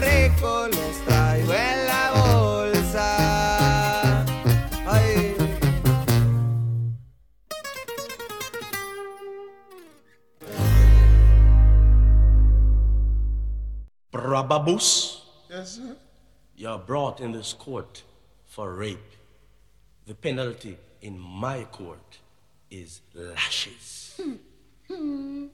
Rico los traigo en la bolsa. Ay. Brababus, Yes, sir. you're brought in this court for rape. The penalty in my court is lashes. Hmm. Hmm.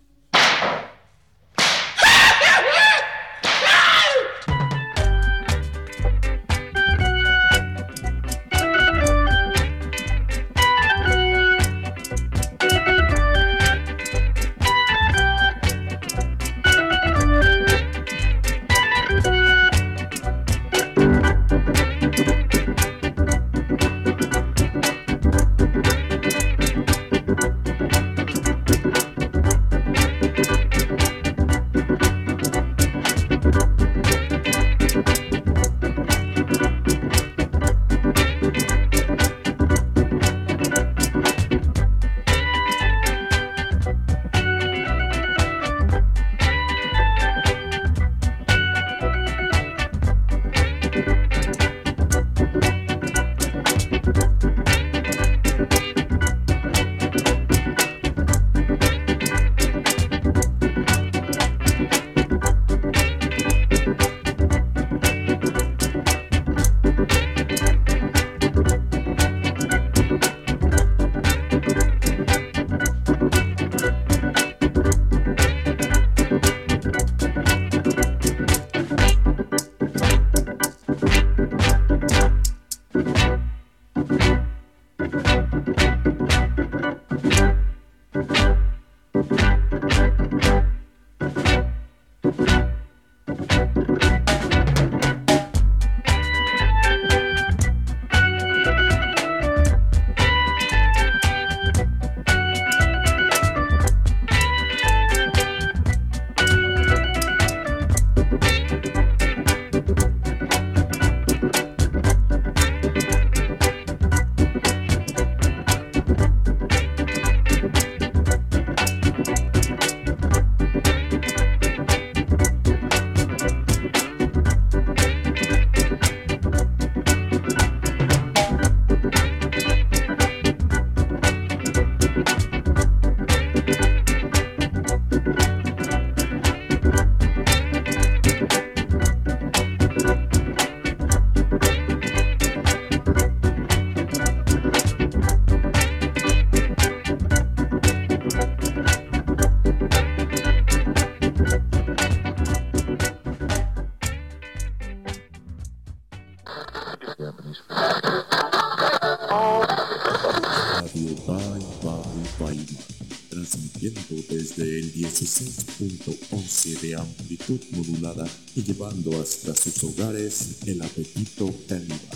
Desde el 16.11 de amplitud modulada y llevando hasta sus hogares el apetito caníbal.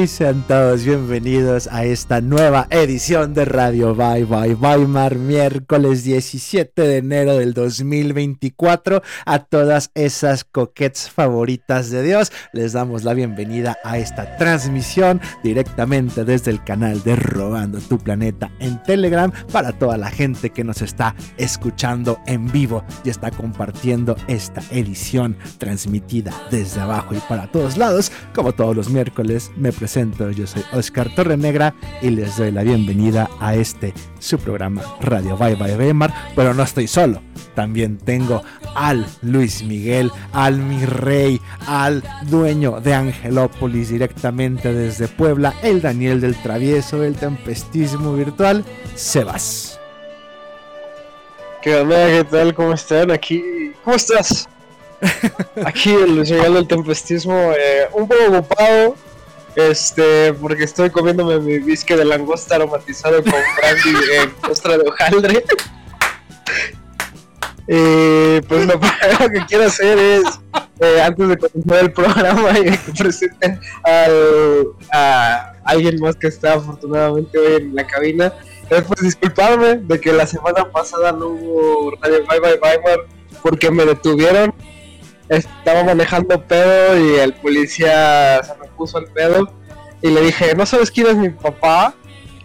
Y sean todos bienvenidos a esta nueva edición de Radio Bye Bye Weimar, miércoles 17 de enero del 2024. A todas esas coquettes favoritas de Dios, les damos la bienvenida a esta transmisión directamente desde el canal de Robando tu Planeta en Telegram para toda la gente que nos está escuchando en vivo y está compartiendo esta edición transmitida desde abajo y para todos lados. Como todos los miércoles, me yo soy Oscar Torrenegra y les doy la bienvenida a este su programa Radio Bye Bye Weimar, pero no estoy solo. También tengo al Luis Miguel, al mi rey, al dueño de Angelópolis directamente desde Puebla, el Daniel del Travieso, del Tempestismo Virtual, Sebas. ¿Qué onda? ¿Qué tal? ¿Cómo están? Aquí. ¿Cómo estás? Aquí el Luis Miguel del Tempestismo, eh, un poco ocupado, este, porque estoy comiéndome mi bisque de langosta aromatizado con brandy en costra de hojaldre. Y pues lo primero que quiero hacer es, eh, antes de comenzar el programa, y que presenten al- a alguien más que está afortunadamente hoy en la cabina, es pues disculparme de que la semana pasada no hubo Radio Bye Bye Weimar porque me detuvieron. Estaba manejando pedo y el policía se me puso el pedo y le dije, ¿no sabes quién es mi papá?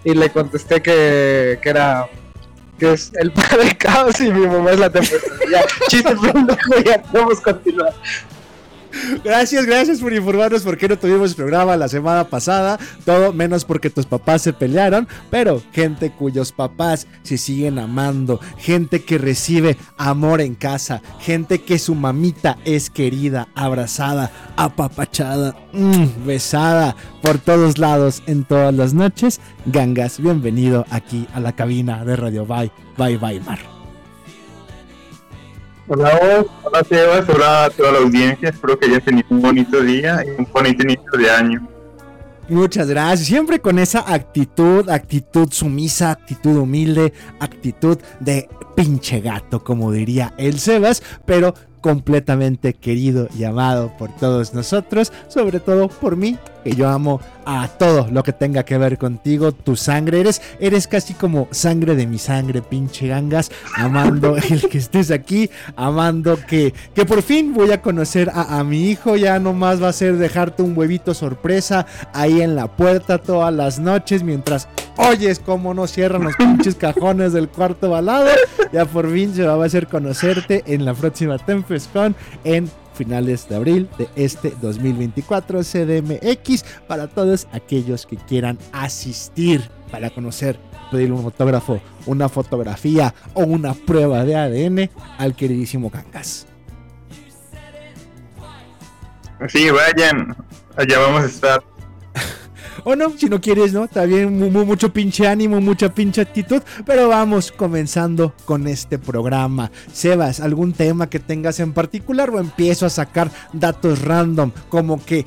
Y le contesté que, que era que es el padre caos y mi mamá es la tempestad. Ya, chiste pendejo, ya podemos continuar. Gracias, gracias por informarnos por qué no tuvimos programa la semana pasada. Todo menos porque tus papás se pelearon. Pero gente cuyos papás se siguen amando. Gente que recibe amor en casa. Gente que su mamita es querida, abrazada, apapachada, mm, besada por todos lados en todas las noches. Gangas, bienvenido aquí a la cabina de Radio Bye, Bye, Bye, Mar. Hola vos, hola Sebas, hola a toda la audiencia, espero que hayas tenido un bonito día y un bonito inicio de año. Muchas gracias. Siempre con esa actitud, actitud sumisa, actitud humilde, actitud de pinche gato, como diría el Sebas, pero completamente querido y amado por todos nosotros, sobre todo por mí, que yo amo a todo lo que tenga que ver contigo, tu sangre. Eres, eres casi como sangre de mi sangre, pinche gangas. Amando el que estés aquí, amando que, que por fin voy a conocer a, mi hijo. Ya nomás va a ser dejarte un huevito sorpresa ahí en la puerta todas las noches mientras oyes cómo no cierran los pinches cajones del cuarto balado. Ya por fin se va a hacer conocerte en la próxima TempestCon en finales de abril de este 2024 CDMX para todos aquellos que quieran asistir para conocer, pedir un autógrafo, una fotografía o una prueba de ADN al queridísimo Cangas. Sí, vayan, allá vamos a estar. O no, si no quieres, ¿no? Está mucho pinche ánimo, mucha pinche actitud. Pero vamos comenzando con este programa. Sebas, ¿algún tema que tengas en particular o empiezo a sacar datos random? Como que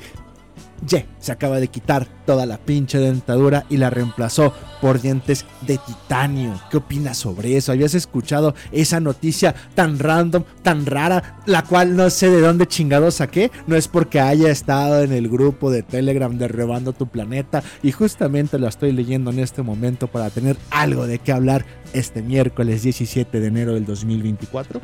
Ye se acaba de quitar toda la pinche dentadura y la reemplazó por dientes de titanio. ¿Qué opinas sobre eso? ¿Habías escuchado esa noticia tan random, tan rara, la cual no sé de dónde chingado saqué? No es porque haya estado en el grupo de Telegram de Rebando tu Planeta y justamente lo estoy leyendo en este momento para tener algo de qué hablar este miércoles 17 de enero del 2024.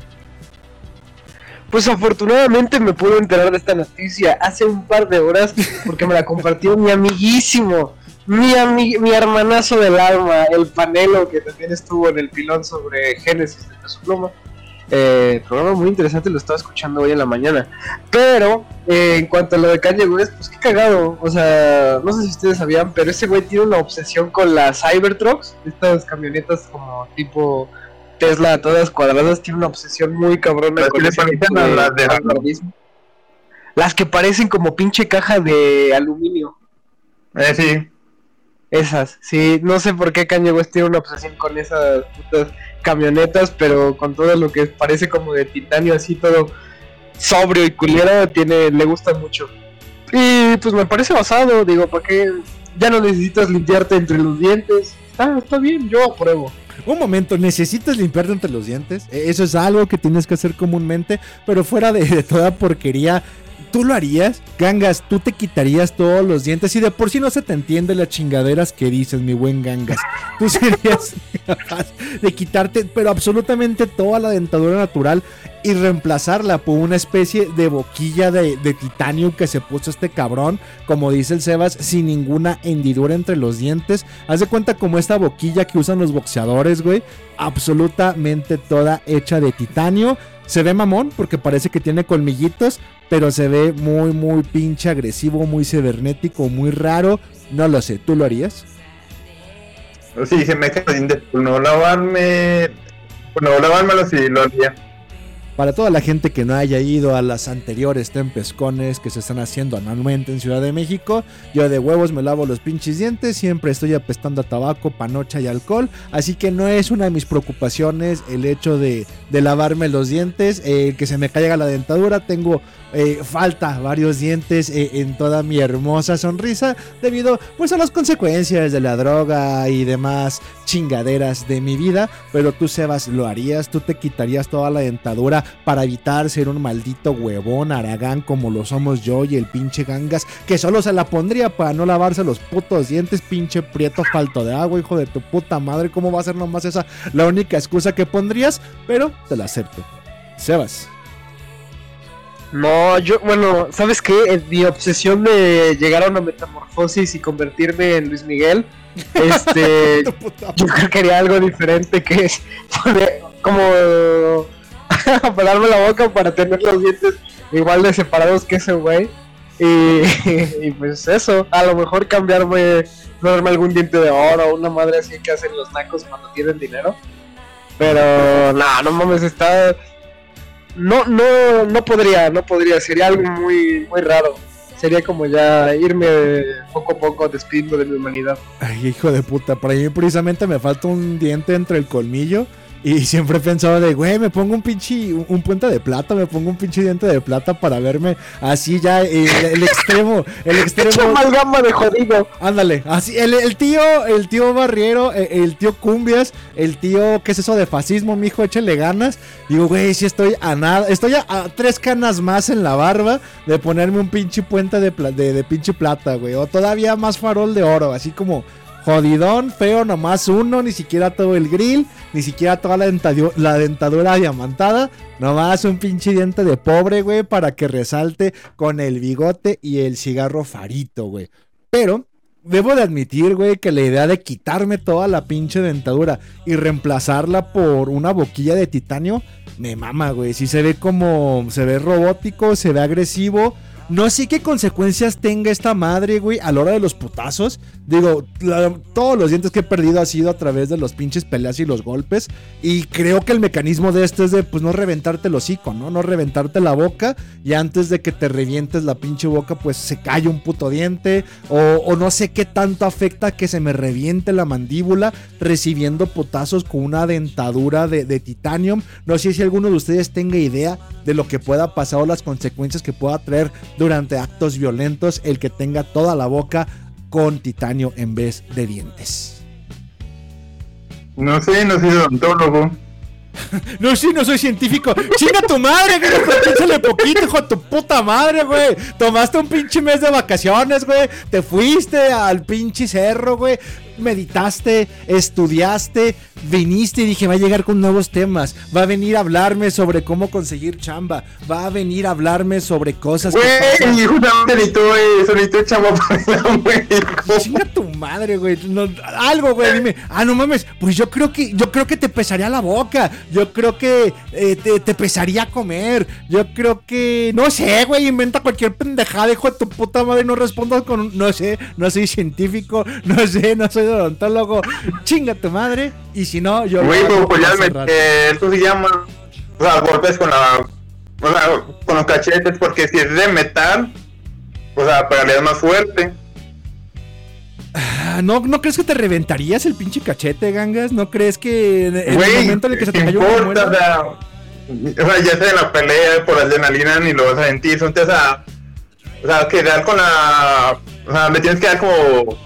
Pues afortunadamente me pude enterar de esta noticia hace un par de horas porque me la compartió mi amiguísimo, mi, ami- mi hermanazo del alma, el Panelo, que también estuvo en el pilón sobre Génesis de Pluma. Eh, programa muy interesante, lo estaba escuchando hoy en la mañana. Pero eh, en cuanto a lo de Kanye West, pues qué cagado. O sea, no sé si ustedes sabían, pero ese güey tiene una obsesión con las Cybertrucks, estas camionetas como tipo Tesla, todas cuadradas, tiene una obsesión muy cabrona Las con que ese tipo de las de vanguardismo. Las que parecen como pinche caja de aluminio. Eh, sí, Esas, sí, no sé por qué Kanye West tiene una obsesión con esas putas camionetas, pero con todo lo que parece como de titanio, así todo sobrio y culero, tiene, le gusta mucho. Y pues me parece basado, digo, ¿para qué? Ya no necesitas limpiarte entre los dientes. Está, está bien, yo apruebo. Un momento, ¿necesitas limpiarte entre los dientes? Eh, Eso es algo que tienes que hacer comúnmente, pero fuera de, de toda porquería, ¿tú lo harías? Gangas, ¿tú te quitarías todos los dientes? Y de por sí no se te entiende las chingaderas que dices, mi buen Gangas. Tú serías capaz de quitarte, pero absolutamente toda la dentadura natural y reemplazarla por una especie de boquilla de, de titanio que se puso este cabrón, como dice el Sebas, sin ninguna hendidura entre los dientes. Haz de cuenta como esta boquilla que usan los boxeadores, güey. Absolutamente toda hecha de titanio. Se ve mamón porque parece que tiene colmillitos, pero se ve muy, muy pinche agresivo, muy cibernético, muy raro. No lo sé, ¿tú lo harías? sí, se me cae por no lavarme. Por no lavármelo, sí, lo haría. Para toda la gente que no haya ido a las anteriores tempescones que se están haciendo anualmente en Ciudad de México, yo de huevos me lavo los pinches dientes, siempre estoy apestando a tabaco, panocha y alcohol, así que no es una de mis preocupaciones el hecho de, lavarme los dientes, eh, que se me caiga la dentadura, tengo eh, falta varios dientes eh, en toda mi hermosa sonrisa debido pues a las consecuencias de la droga y demás chingaderas de mi vida, pero tú Sebas lo harías, tú te quitarías toda la dentadura para evitar ser un maldito huevón aragán como lo somos yo y el pinche gangas que solo se la pondría para no lavarse los putos dientes, pinche prieto falto de agua, hijo de tu puta madre, ¿cómo va a ser nomás esa la única excusa que pondrías? Pero te la acepto. Sebas. No, yo, bueno, ¿sabes qué? En mi obsesión de llegar a una metamorfosis y convertirme en Luis Miguel, este, yo creo que haría algo diferente que es poner- como pararme la boca para tener los dientes igual de separados que ese güey. Y, y pues eso, a lo mejor cambiarme, ponerme algún diente de oro una madre así que hacen los nacos cuando tienen dinero. Pero no, no mames, está no, no, no podría, no podría, sería algo muy, muy raro. Sería como ya irme poco a poco despidiendo de mi humanidad. Ay, hijo de puta, por ahí precisamente me falta un diente entre el colmillo Y siempre he pensado de, güey, me pongo un pinche, un, un puente de plata, me pongo un pinche diente de plata para verme así ya, el, el extremo, el extremo. amalgama de jodido. Ándale, así, el, el tío, el tío Barriero, el, el tío Cumbias, el tío, ¿qué es eso de fascismo, mijo? Échale ganas. Digo, güey, si estoy a nada, estoy a, a tres canas más en la barba de ponerme un pinche puente de, de, de pinche plata, güey. O todavía más farol de oro, así como jodidón, feo, nomás uno, ni siquiera todo el grill, ni siquiera toda la, dentadu- la dentadura diamantada, nomás un pinche diente de pobre, güey, para que resalte con el bigote y el cigarro farito, güey. Pero debo de admitir, güey, que la idea de quitarme toda la pinche dentadura y reemplazarla por una boquilla de titanio, me mama, güey. Si se ve como, se ve robótico, se ve agresivo. No sé qué consecuencias tenga esta madre, güey, a la hora de los putazos. Digo, todos los dientes que he perdido ha sido a través de los pinches peleas y los golpes. Y creo que el mecanismo de esto es de, pues, no reventarte el hocico, ¿no? No reventarte la boca. Y antes de que te revientes la pinche boca, pues se cae un puto diente. O, o no sé qué tanto afecta que se me reviente la mandíbula recibiendo putazos con una dentadura de, de titanium. No sé si alguno de ustedes tenga idea de lo que pueda pasar o las consecuencias que pueda traer durante actos violentos el que tenga toda la boca con titanio en vez de dientes. No sé, no soy odontólogo. No, sí, no soy científico. Chinga tu madre, güey. Piénsale poquito, hijo de tu puta madre, güey. Tomaste un pinche mes de vacaciones, güey. Te fuiste al pinche cerro, güey. Meditaste, estudiaste, viniste y dije, va a llegar con nuevos temas. Va a venir a hablarme sobre cómo conseguir chamba. Va a venir a hablarme sobre cosas. Güey, justamente necesito necesito chamba para México. Chinga tu madre, güey. No, algo, güey. Dime. Ah, no mames. Pues yo creo que, yo creo que te pesaría la boca. Yo creo que eh, te, te pesaría comer. Yo creo que. No sé, güey. Inventa cualquier pendejada, hijo de tu puta madre. No respondas con. No sé. No soy científico. No sé. No soy odontólogo. Chinga tu madre. Y si no, yo. Güey, pues, pues ya me, eh, esto se llama, o sea, golpes con la, o sea, con los cachetes, porque si es de metal, o sea, pegarías más fuerte. Ah, ¿No, ¿No crees que te reventarías el pinche cachete, gangas? ¿No crees que en, en el momento en el que se te ¿qué cayó importa? O sea, o sea, ya sea en la pelea por adrenalina ni lo vas a sentir, son o sea, o sea, que dar con la, o sea, me tienes que dar como,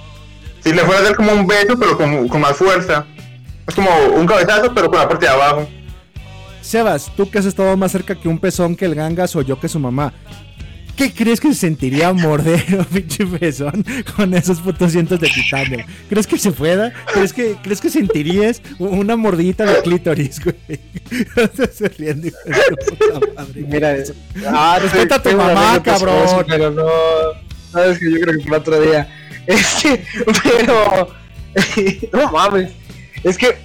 si le fuera a dar como un beso, pero con, con más fuerza. Es como un cabezazo, pero con la parte de abajo. Sebas, tú que has estado más cerca que un pezón que el gangas o yo que su mamá. ¿Qué crees que se sentiría morder un pinche pezón con esos putos cientos de titanio? ¿Crees que se pueda? ¿Crees que, ¿crees que sentirías una mordidita de clítoris, güey? riendo, madre. Mira, ah, Respeta a tu mamá, cabrón. eso, Pero no, sabes que yo creo que para otro día. Este, pero no mames, es que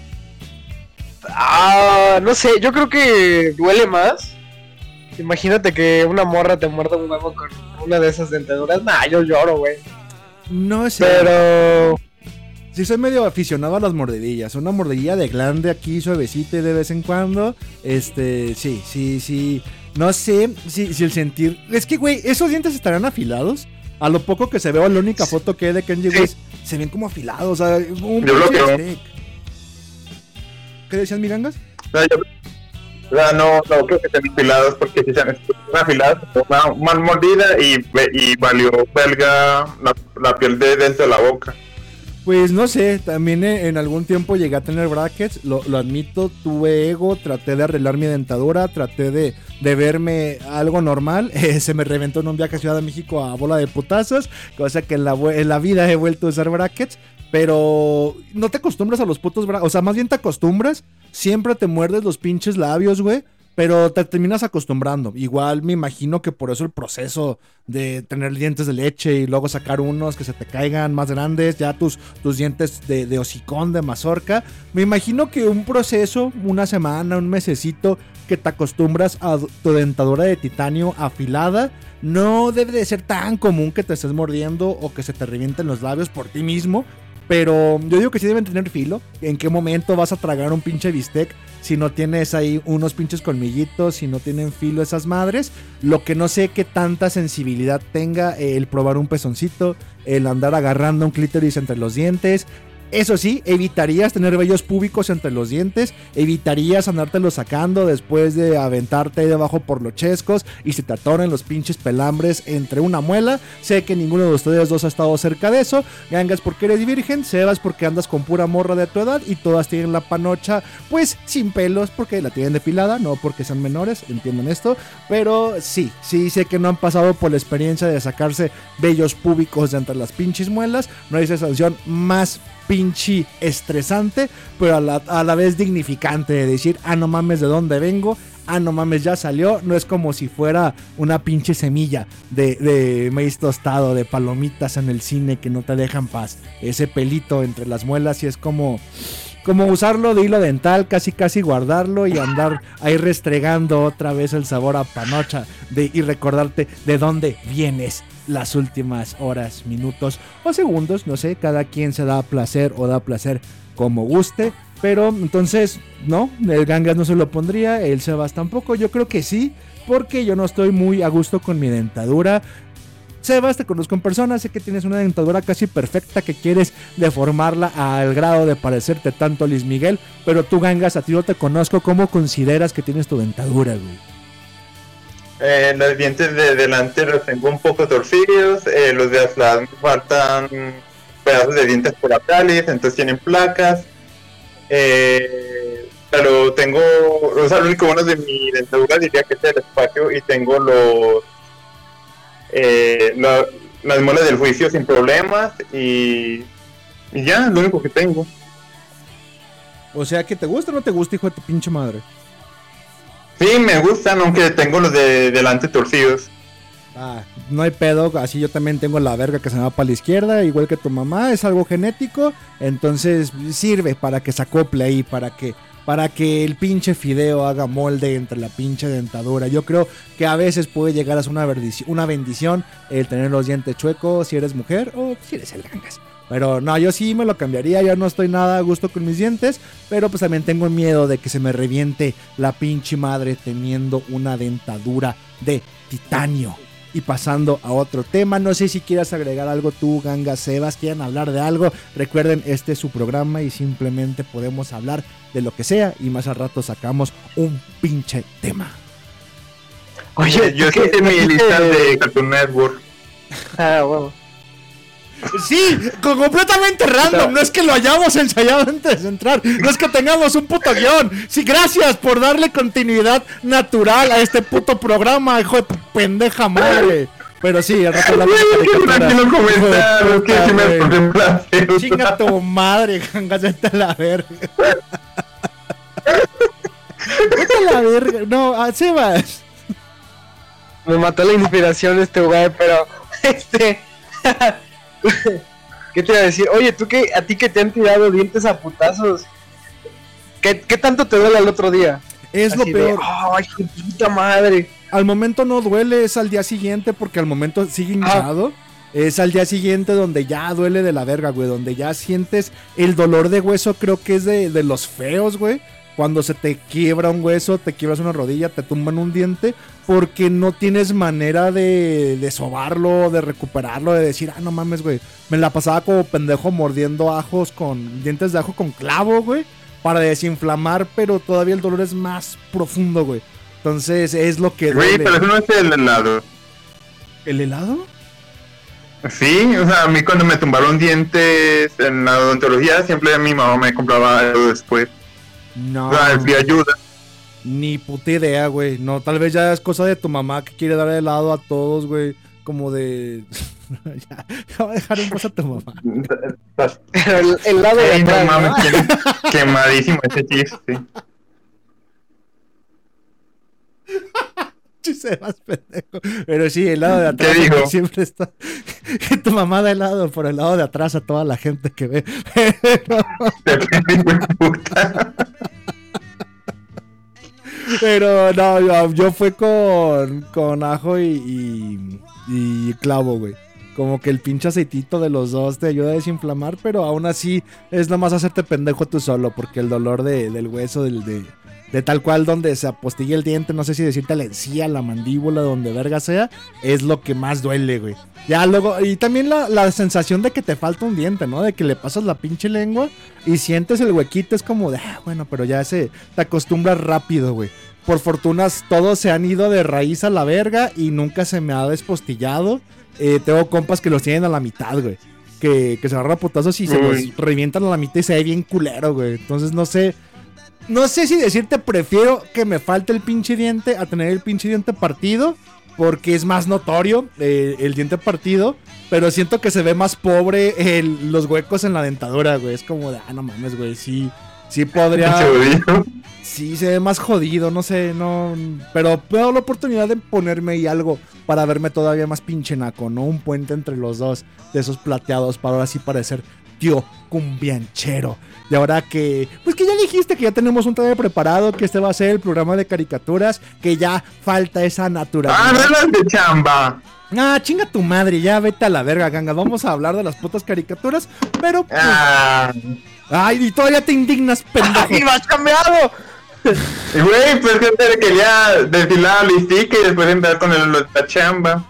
ah, no sé, yo creo que duele más. Imagínate que una morra te muerda un huevo con una de esas dentaduras. Nah, yo lloro, güey. No sé. Pero Sí, soy medio aficionado a las mordidillas. Una mordidilla de glande aquí suavecita de vez en cuando. Este, sí, sí, sí. No sé si, si el sentir. Es que, güey, esos dientes estarán afilados. A lo poco que se veo, la única foto que hay de Kenji Sí. West, se ven como afilados. O sea, un Yo lo creo. ¿Qué decías, mirangas? Yo- o sea, no, no creo que estén afilados porque si están afilados, una mal mordida y, y valió belga la, la piel de dentro de la boca. Pues no sé, también en, algún tiempo llegué a tener brackets, lo, lo admito, tuve ego, traté de arreglar mi dentadura, traté de, de verme algo normal, eh, se me reventó en un viaje a Ciudad de México a bola de putazos, cosa que en la, en la vida he vuelto a usar brackets, pero no te acostumbras a los putos brackets, o sea, más bien te acostumbras, siempre te muerdes los pinches labios, güey. Pero te terminas acostumbrando. Igual me imagino que por eso el proceso de tener dientes de leche y luego sacar unos que se te caigan más grandes, ya tus, tus dientes de, de hocicón, de mazorca. Me imagino que un proceso, una semana, un mesecito, que te acostumbras a tu dentadura de titanio afilada, no debe de ser tan común que te estés mordiendo o que se te revienten los labios por ti mismo. Pero yo digo que sí deben tener filo. ¿En qué momento vas a tragar un pinche bistec si no tienes ahí unos pinches colmillitos, si no tienen filo esas madres? Lo que no sé qué tanta sensibilidad tenga el probar un pezoncito, el andar agarrando un clítoris entre los dientes, Eso sí, evitarías tener vellos públicos entre los dientes, evitarías andártelos sacando después de aventarte ahí debajo por los chescos y se te atoren los pinches pelambres entre una muela. Sé que ninguno de ustedes dos ha estado cerca de eso. Gangas porque eres virgen, Sebas porque andas con pura morra de tu edad y todas tienen la panocha pues sin pelos porque la tienen depilada, no porque sean menores, entiendan esto. Pero sí, sí sé que no han pasado por la experiencia de sacarse vellos públicos de entre las pinches muelas. No hay sensación más pinche estresante, pero a la, a la vez dignificante de decir, ah, no mames, ¿de dónde vengo? Ah, no mames, ya salió. No es como si fuera una pinche semilla de, de maíz tostado, de palomitas en el cine que no te dejan paz. Ese pelito entre las muelas y es como como usarlo de hilo dental, casi casi guardarlo y andar ahí restregando otra vez el sabor a panocha de, y recordarte de dónde vienes las últimas horas, minutos o segundos, no sé, cada quien se da placer o da placer como guste, pero entonces, no, el Gangas no se lo pondría, el Sebas tampoco, yo creo que sí, porque yo no estoy muy a gusto con mi dentadura, Sebas, te conozco en persona, sé que tienes una dentadura casi perfecta que quieres deformarla al grado de parecerte tanto a Luis Miguel, pero tú gangas, a ti no te conozco, ¿cómo consideras que tienes tu dentadura, güey? Eh, los dientes de delante los tengo un poco torcidos, eh, los de atrás me faltan pedazos de dientes cáliz, entonces tienen placas. Eh, pero tengo, o sea, lo único bueno de mi dentadura diría que es el espacio y tengo los eh, la- las muelas del juicio sin problemas y, y ya, lo único que tengo. O sea, que te gusta o no te gusta, hijo de tu pinche madre. Sí, me gustan, aunque tengo los de delante torcidos. Ah, no hay pedo, así yo también tengo la verga que se me va para la izquierda, igual que tu mamá, es algo genético, entonces sirve para que se acople ahí, para que, para que el pinche fideo haga molde entre la pinche dentadura. Yo creo que a veces puede llegar a ser una una bendición el tener los dientes chuecos si eres mujer o si eres el gangas. Pero no, yo sí me lo cambiaría, yo no estoy nada a gusto con mis dientes, pero pues también tengo miedo de que se me reviente la pinche madre teniendo una dentadura de titanio. Y pasando a otro tema, no sé si quieras agregar algo tú, Ganga Sebas, quieran hablar de algo. Recuerden, este es su programa y simplemente podemos hablar de lo que sea y más al rato sacamos un pinche tema. Oye, yo ¿tú qué- escuché mi lista de Cartoon Network. Ah, bueno. Sí, co- completamente random. No es que lo hayamos ensayado antes de entrar. No es que tengamos un puto guion. Sí, gracias por darle continuidad natural a este puto programa, hijo de pendeja madre. Pero sí, al rato es que. Chinga tu madre, vete a la verga. Vete a la verga. No, a Sebas. Me mató la inspiración este güey, pero este. ¿Qué te iba a decir? Oye, tú que a ti que te han tirado dientes a putazos. ¿Qué, qué tanto te duele al otro día? Es lo de, peor. Ay, puta madre. Al momento no duele, es al día siguiente porque al momento sigue Ah. hinchado. Es al día siguiente donde ya duele de la verga, güey. Donde ya sientes el dolor de hueso, creo que es de, de los feos, güey. Cuando se te quiebra un hueso, te quiebras una rodilla, te tumban un diente, porque no tienes manera de, de sobarlo, de recuperarlo, de decir, ah, no mames, güey. Me la pasaba como pendejo mordiendo ajos con dientes de ajo con clavo, güey, para desinflamar, pero todavía el dolor es más profundo, güey. Entonces es lo que Güey, pero eso no es el helado. ¿El helado? Sí, o sea, a mí cuando me tumbaron dientes en la odontología, siempre mi mamá me compraba algo después. No. Me ayuda. Ni puta idea, güey. No, tal vez ya es cosa de tu mamá que quiere dar helado a todos, güey. Como de. ya, ya voy a dejar en paz a tu mamá. Pero el, el lado de mames, ¿no? qué- quemadísimo ese chiste. Sí, se vas pendejo. Pero sí, el lado de atrás ¿Qué dijo? porque siempre está. Que tu mamá da helado por el lado de atrás a toda la gente que ve. Pero no, yo, yo fue con, con ajo y, y, y clavo, güey. Como que el pinche aceitito de los dos te ayuda a desinflamar, pero aún así es nomás hacerte pendejo tú solo, porque el dolor de- del hueso, del, de, de tal cual donde se apostilla el diente, no sé si decirte la encía, la mandíbula, donde verga sea, es lo que más duele, güey. Ya luego, y también la, la sensación de que te falta un diente, ¿no? De que le pasas la pinche lengua y sientes el huequito, es como de, ah, bueno, pero ya se, te acostumbras rápido, güey. Por fortunas, todos se han ido de raíz a la verga y nunca se me ha despostillado. Eh, tengo compas que los tienen a la mitad, güey. Que, que se agarran a putazos y se los revientan a la mitad y se ve bien culero, güey. Entonces no sé. No sé si decirte prefiero que me falte el pinche diente a tener el pinche diente partido. Porque es más notorio eh, el diente partido. Pero siento que se ve más pobre el- los huecos en la dentadura, güey. Es como de, ah, no mames, güey. Sí, sí podría. Sí, se ve más jodido, no sé, no. Pero veo la oportunidad de ponerme ahí algo para verme todavía más pinche naco, ¿no? Un puente entre los dos de esos plateados para ahora sí parecer tío cumbianchero. Y ahora que, pues que ya dijiste que ya tenemos un tema preparado, que este va a ser el programa de caricaturas, que ya falta esa Ah, naturalidad. no las de chamba. Ah, chinga tu madre, ya vete a la verga, ganga. Vamos a hablar de las putas caricaturas, pero. pues, Ah. Ay, y todavía te indignas, pendejo. ¡Ibas cambiado! Y güey, pues que te quería desfilar la listica y después entrar con el, la chamba.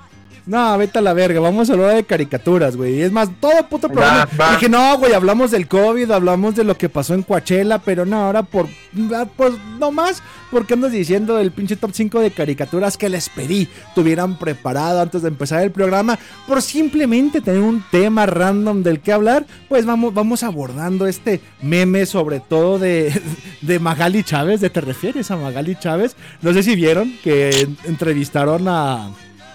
No, vete a la verga, vamos a hablar de caricaturas, güey. Es más, todo puto programa. Dije, no, güey, hablamos del COVID, hablamos de lo que pasó en Coachella, pero no, ahora por. ah, Pues no más, porque andas diciendo el pinche top 5 de caricaturas que les pedí tuvieran preparado antes de empezar el programa, por simplemente tener un tema random del que hablar, pues vamos, vamos abordando este meme, sobre todo de, de Magali Chávez. ¿De te refieres a Magali Chávez? No sé si vieron que entrevistaron a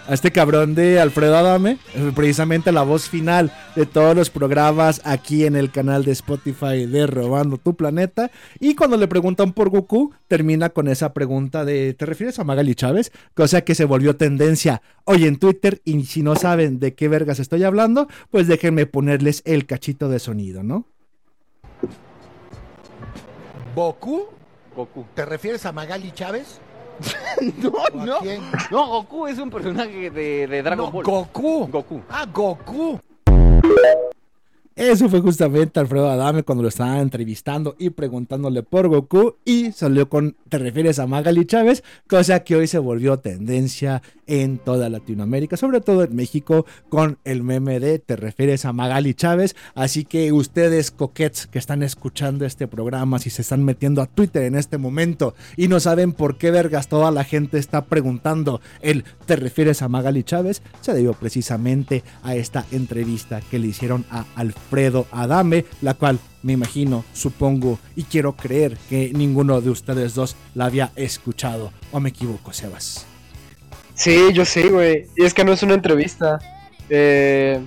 a este cabrón de Alfredo Adame, precisamente la voz final de todos los programas aquí en el canal de Spotify de Robando tu Planeta. Y cuando le preguntan por Goku, termina con esa pregunta de ¿te refieres a Magali Chávez? Cosa que se volvió tendencia hoy en Twitter y si no saben de qué vergas estoy hablando, pues déjenme ponerles el cachito de sonido, ¿no? ¿Goku? Goku. ¿Te refieres a Magali Chávez? No, ¿O a no. quién? No, Goku es un personaje de, de Dragon No, Ball. Goku. Goku. Ah, Goku. Eso fue justamente Alfredo Adame cuando lo estaban entrevistando y preguntándole por Goku y salió con te refieres a Magali Chávez, cosa que hoy se volvió tendencia en toda Latinoamérica, sobre todo en México con el meme de te refieres a Magali Chávez, así que ustedes coquets que están escuchando este programa, si se están metiendo a Twitter en este momento y no saben por qué vergas toda la gente está preguntando el te refieres a Magali Chávez, se debió precisamente a esta entrevista que le hicieron a Alfredo Adame, la cual me imagino, supongo y quiero creer que ninguno de ustedes dos la había escuchado. ¿O me equivoco, Sebas? Sí, yo sí, güey. Y es que no es una entrevista. Eh,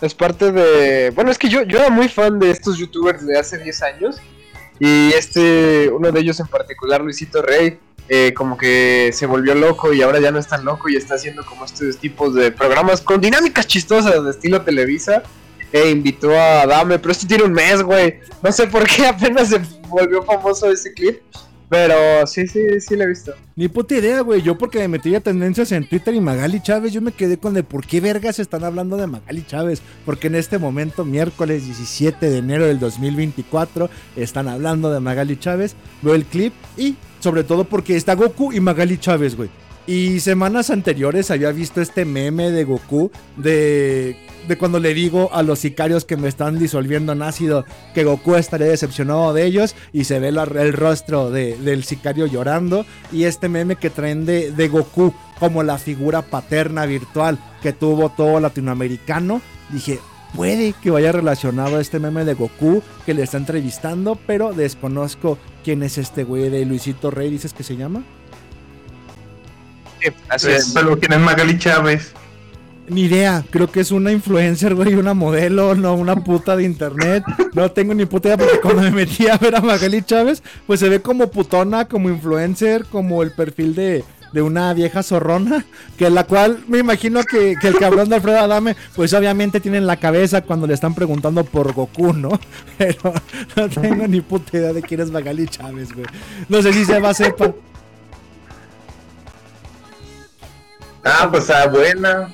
es parte de... Bueno, es que yo, yo era muy fan de estos youtubers de hace 10 años. Y este, uno de ellos en particular, Luisito Rey, eh, como que se volvió loco y ahora ya no es tan loco y está haciendo como estos tipos de programas con dinámicas chistosas de estilo Televisa. E invitó a Dame, pero esto tiene un mes, güey. No sé por qué apenas se volvió famoso ese clip. Pero sí, sí, sí lo he visto. Ni puta idea, güey. Yo porque me metí a tendencias en Twitter y Magali Chávez, yo me quedé con el por qué vergas están hablando de Magali Chávez. Porque en este momento, miércoles 17 de enero del 2024, están hablando de Magali Chávez. Veo el clip y sobre todo porque está Goku y Magali Chávez, güey. Y semanas anteriores había visto este meme de Goku de, de cuando le digo a los sicarios que me están disolviendo en ácido que Goku estaría decepcionado de ellos y se ve el rostro de- del sicario llorando y este meme que traen de, de Goku como la figura paterna virtual que tuvo todo latinoamericano. Dije, puede que vaya relacionado a este meme de Goku que le está entrevistando, pero desconozco quién es este güey de Luisito Rey, dices que se llama. Sí, así Eh, es. pero quién es Magali Chávez. Ni idea, creo que es una influencer, güey, una modelo, no una puta de internet. No tengo ni puta idea porque cuando me metí a ver a Magali Chávez, pues se ve como putona, como influencer, como el perfil de, de una vieja zorrona, que la cual me imagino que, que el cabrón de Alfredo Adame, pues obviamente tiene en la cabeza cuando le están preguntando por Goku, ¿no? Pero no tengo ni puta idea de quién es Magali Chávez, güey. No sé si se va a sepa. Ah, pues ah, buena.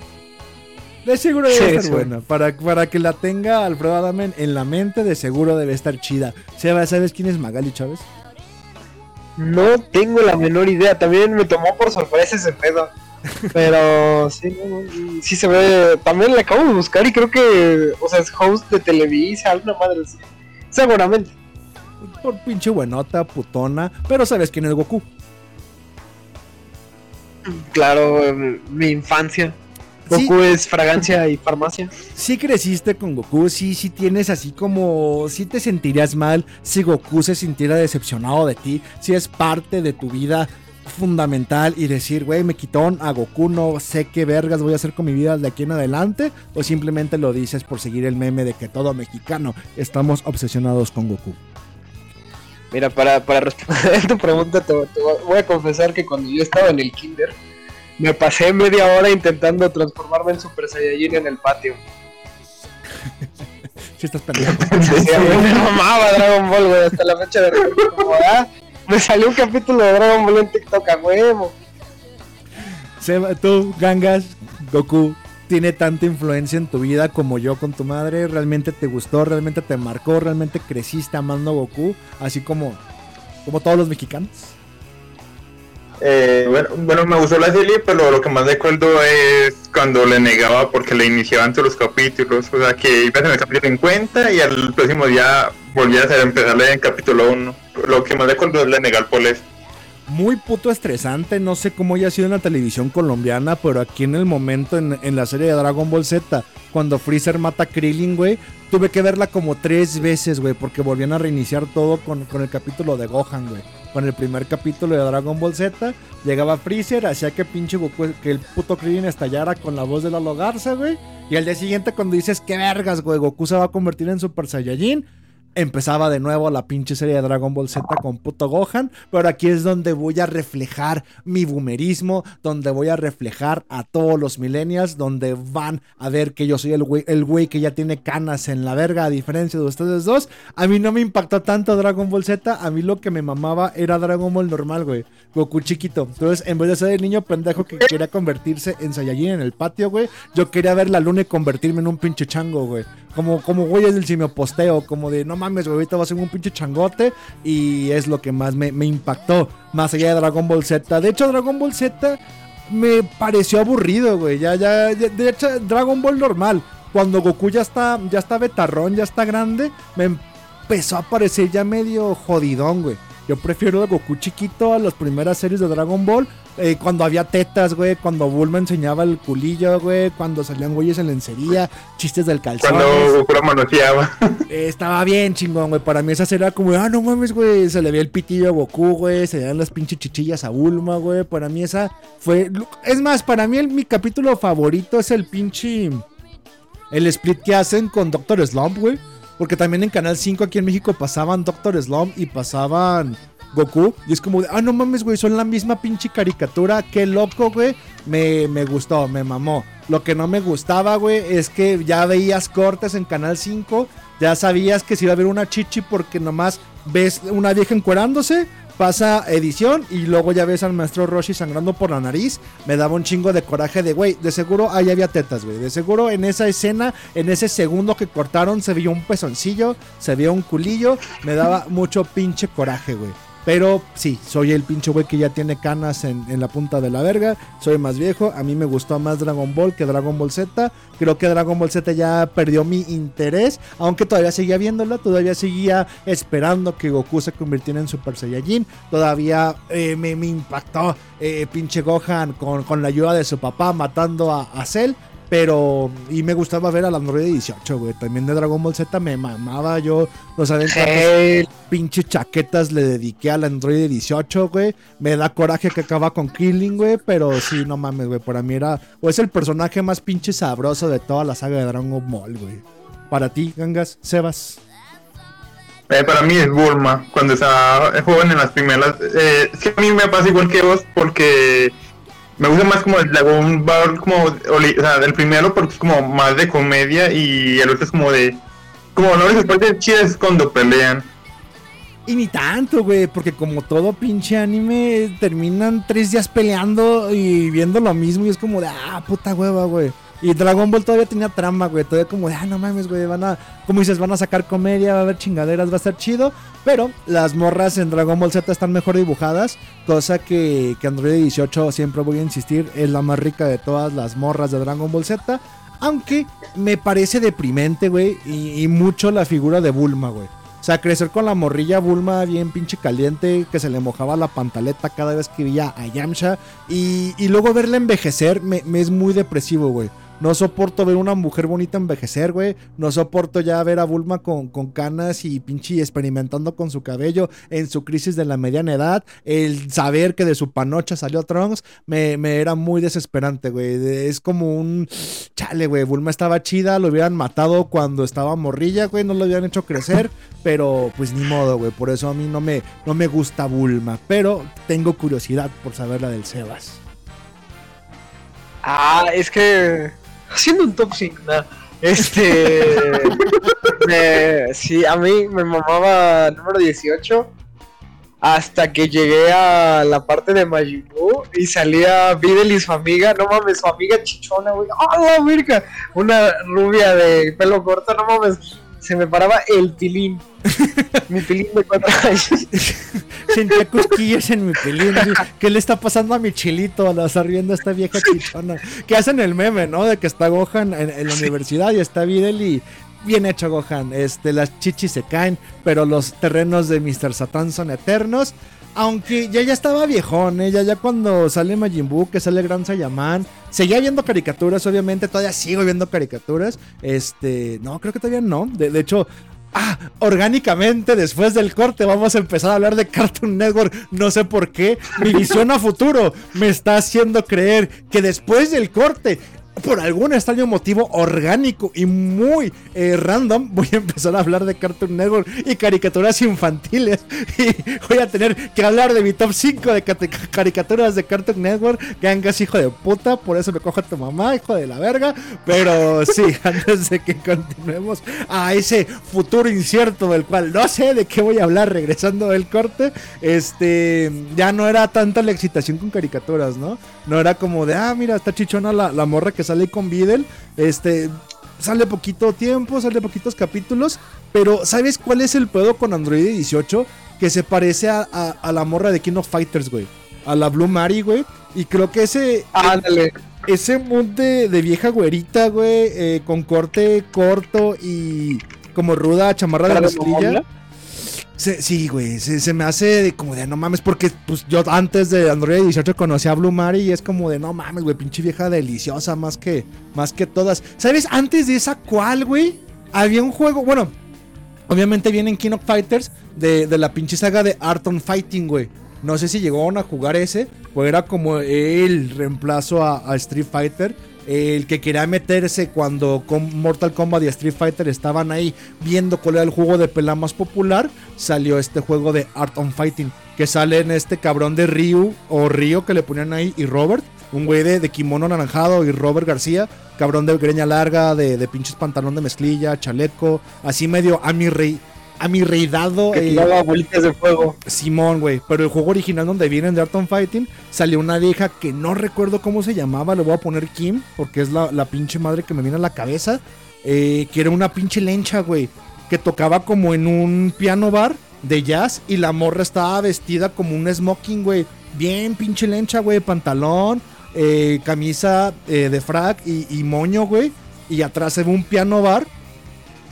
De seguro debe Sí, estar sí. buena. Para, para que la tenga Alfredo Adame en la mente, de seguro debe estar chida. Seba, ¿sabes quién es Magali Chávez? No tengo la menor idea. También me tomó por sorpresa ese pedo. Pero sí, no, no, sí se ve. También le acabo de buscar y creo que, o sea, es host de Televisa, alguna madre así. Seguramente. Por pinche buenota, putona. Pero sabes quién es Goku. Claro, eh, mi infancia. Sí. Goku es fragancia y farmacia. Si creciste con Goku, sí, sí tienes así como. Sí te sentirías mal si Goku se sintiera decepcionado de ti. Si es parte de tu vida fundamental y decir, güey, me quitó a Goku, no sé qué vergas voy a hacer con mi vida de aquí en adelante. O simplemente lo dices por seguir el meme de que todo mexicano estamos obsesionados con Goku. Mira, para, para responder tu pregunta, te, te voy a confesar que cuando yo estaba en el kinder, me pasé media hora intentando transformarme en Super Saiyajin en el patio. Estás. Sí, a mí me mamaba Dragon Ball, güey, hasta la fecha de recuerdo, como, ah, me salió un capítulo de Dragon Ball en TikTok a huevo. Seba, tú, Gangas, Goku, tiene tanta influencia en tu vida como yo con tu madre. ¿Realmente te gustó? ¿Realmente te marcó? ¿Realmente creciste amando a Goku? Así como, como todos los mexicanos. Eh, bueno, bueno, me gustó la serie, pero lo que más recuerdo es cuando le negaba porque le iniciaban todos los capítulos. O sea, que ibas en el capítulo 50 y al próximo día volvías a empezarle en capítulo 1. Lo que más recuerdo es le negar por eso. Muy puto estresante, no sé cómo haya sido en la televisión colombiana, pero aquí en el momento en, en la serie de Dragon Ball Z, cuando Freezer mata a Krillin, güey, tuve que verla como tres veces, güey, porque volvían a reiniciar todo con, con el capítulo de Gohan, güey. Con el primer capítulo de Dragon Ball Z, llegaba Freezer, hacía que pinche Goku, que el puto Krillin estallara con la voz de la Garza, güey. Y al día siguiente, cuando dices, qué vergas, güey, Goku se va a convertir en Super Saiyajin, empezaba de nuevo la pinche serie de Dragon Ball Z con puto Gohan, pero aquí es donde voy a reflejar mi boomerismo, donde voy a reflejar a todos los millennials, donde van a ver que yo soy el güey, el güey que ya tiene canas en la verga, a diferencia de ustedes dos. A mí no me impactó tanto Dragon Ball Z, a mí lo que me mamaba era Dragon Ball normal, güey. Goku chiquito. Entonces, en vez de ser el niño pendejo que quería convertirse en Saiyajin en el patio, güey, yo quería ver la luna y convertirme en un pinche chango, güey. Como, como güeyes del simio posteo, como de no mames, güey, ahorita va a ser un pinche changote. Y es lo que más me, impactó, más allá de Dragon Ball Z. De hecho, Dragon Ball Z me pareció aburrido, güey. Ya, ya, ya- de hecho, Dragon Ball normal. Cuando Goku ya está, ya está betarrón, ya está grande, me empezó a parecer ya medio jodidón, güey. Yo prefiero a Goku chiquito a las primeras series de Dragon Ball. eh, cuando había tetas, güey. Cuando Bulma enseñaba el culillo, güey. Cuando salían güeyes en lencería. Chistes del calzón. Cuando Goku la manoseaba. Eh, estaba bien chingón, güey. Para mí esa serie era como, ah, no mames, güey. Se le veía el pitillo a Goku, güey. Se le veían las pinches chichillas a Bulma, güey. Para mí esa fue. Es más, para mí el- mi capítulo favorito es el pinche. El split que hacen con Doctor Slump, güey. Porque también en Canal 5 aquí en México pasaban Doctor Slump y pasaban Goku. Y es como ah, no mames, güey, son la misma pinche caricatura. Qué loco, güey. Me, me gustó, me mamó. Lo que no me gustaba, güey, es que ya veías cortes en Canal 5. Ya sabías que si iba a haber una chichi porque nomás ves una vieja encuerándose. Pasa edición y luego ya ves al maestro Roshi sangrando por la nariz. Me daba un chingo de coraje de, güey, de seguro ahí había tetas, güey. De seguro en esa escena, en ese segundo que cortaron, se veía un pezoncillo, se veía un culillo. Me daba mucho pinche coraje, güey. Pero sí, soy el pinche güey que ya tiene canas en, en la punta de la verga. Soy más viejo. A mí me gustó más Dragon Ball que Dragon Ball Z. Creo que Dragon Ball Z ya perdió mi interés. Aunque todavía seguía viéndola. Todavía seguía esperando que Goku se convirtiera en Super Saiyajin. Todavía eh, me, me impactó eh, pinche Gohan con, con la ayuda de su papá matando a, a Cell. Pero, y me gustaba ver al Android 18, güey. También de Dragon Ball Z me mamaba. Yo, no saben cuántas pinche chaquetas le dediqué al Android 18, güey. Me da coraje que acaba con Killing, güey. Pero sí, no mames, güey. Para mí era, o es el personaje más pinche sabroso de toda la saga de Dragon Ball, güey. Para ti, Gangas, Sebas. Eh, para mí es Bulma, cuando estaba joven en las primeras. Eh, es que a mí me pasa igual que vos, porque me gusta más como el Dragon Ball, como, o sea, el primero porque es como más de comedia y el otro es como de. Como no les parece chidas cuando pelean. Y ni tanto, güey, porque como todo pinche anime, terminan tres días peleando y viendo lo mismo y es como de, ah, puta hueva, güey. Y Dragon Ball todavía tenía trama, güey. Todavía como ah, no mames, güey. Van a, como dices, van a sacar comedia, va a haber chingaderas, va a estar chido. Pero las morras en Dragon Ball Z están mejor dibujadas. Cosa que, que Android 18, siempre voy a insistir, es la más rica de todas las morras de Dragon Ball Z. Aunque me parece deprimente, güey. Y, y mucho la figura de Bulma, güey. O sea, crecer con la morrilla Bulma bien pinche caliente, que se le mojaba la pantaleta cada vez que veía a Yamcha. Y, y luego verla envejecer me, me es muy depresivo, güey. No soporto ver una mujer bonita envejecer, güey. No soporto ya ver a Bulma con, con canas y pinche experimentando con su cabello en su crisis de la mediana edad. El saber que de su panocha salió Trunks me, me era muy desesperante, güey. Es como un... Chale, güey. Bulma estaba chida, lo hubieran matado cuando estaba morrilla, güey. No lo habían hecho crecer. Pero pues ni modo, güey. Por eso a mí no me, no me gusta Bulma. Pero tengo curiosidad por saber la del Sebas. Ah, es que haciendo un top 5, nah, este me- sí, a mí me mamaba número 18 hasta que llegué a la parte de Majin Buu y salía Videl y su amiga, no mames, su amiga chichona, güey. ¡Ah, la verga! Una rubia de pelo corto, no mames. Se me paraba el pilín. Mi pilín de cuatro años. Sentía cosquillas en mi pelín. así, ¿Qué le está pasando a mi chilito al estar viendo a esta vieja chichona? Que hacen el meme, ¿no? De que está Gohan en, en la universidad y está Videl y. Bien hecho, Gohan. Este, las chichis se caen, pero los terrenos de Mr. Satan son eternos. Aunque ya ya estaba viejón, ¿eh? ya, ya cuando sale Majin Buu, que sale Gran Saiyaman, seguía viendo caricaturas, obviamente, todavía sigo viendo caricaturas. Este, no, creo que todavía no. De, de hecho, Ah, orgánicamente después del corte vamos a empezar a hablar de Cartoon Network. No sé por qué. Mi visión a futuro me está haciendo creer que después del corte, por algún extraño motivo orgánico y muy eh, random, voy a empezar a hablar de Cartoon Network y caricaturas infantiles. Y voy a tener que hablar de mi top 5 de caricaturas de Cartoon Network. Gangas, hijo de puta, por eso me cojo a tu mamá, hijo de la verga. Pero sí, antes de que continuemos a ese futuro incierto del cual no sé de qué voy a hablar regresando del corte, este, ya no era tanta la excitación con caricaturas, ¿no? No era como de, ah, mira, está chichona la, la morra que sale con Videl, este, sale poquito tiempo, sale poquitos capítulos, pero ¿sabes cuál es el pedo con Android 18? Que se parece a, a- a la morra de King of Fighters, güey. A la Blue Mary, güey. Y creo que ese, Ándale. ese mood de, de vieja güerita, güey, eh, con corte corto y como ruda chamarra de ¿Cara de mezclilla. Se- sí, güey, se, me hace de como de no mames, porque pues yo antes de Android 18 conocí a Blue Mary y es como de no mames, güey, pinche vieja deliciosa más que, más que todas. ¿Sabes? Antes de esa, ¿cuál, güey? Había un juego, bueno, obviamente viene en King Fighters de, de la pinche saga de Art on Fighting, güey. No sé si llegaron a jugar ese, o era como el reemplazo a Street Fighter. El que quería meterse cuando con Mortal Kombat y Street Fighter estaban ahí viendo cuál era el juego de pelea más popular, salió este juego de Art on Fighting. Que sale en este cabrón de Ryu o Ryo que le ponían ahí y Robert, un güey de, kimono anaranjado y Robert García, cabrón de greña larga, de, de pinches pantalón de mezclilla, chaleco, así medio a mi rey, a mi reidado. Que eh, bolitas de fuego. Simón, güey. Pero el juego original donde vienen de Art on Fighting salió una vieja que no recuerdo cómo se llamaba. Le voy a poner Kim, porque es la, la pinche madre que me viene a la cabeza. eh, que era una pinche lencha, güey. Que tocaba como en un piano bar de jazz. Y la morra estaba vestida como un smoking, güey. Bien pinche lencha, güey. Pantalón, eh, camisa eh, de frac y, y moño, güey. Y atrás se ve un piano bar.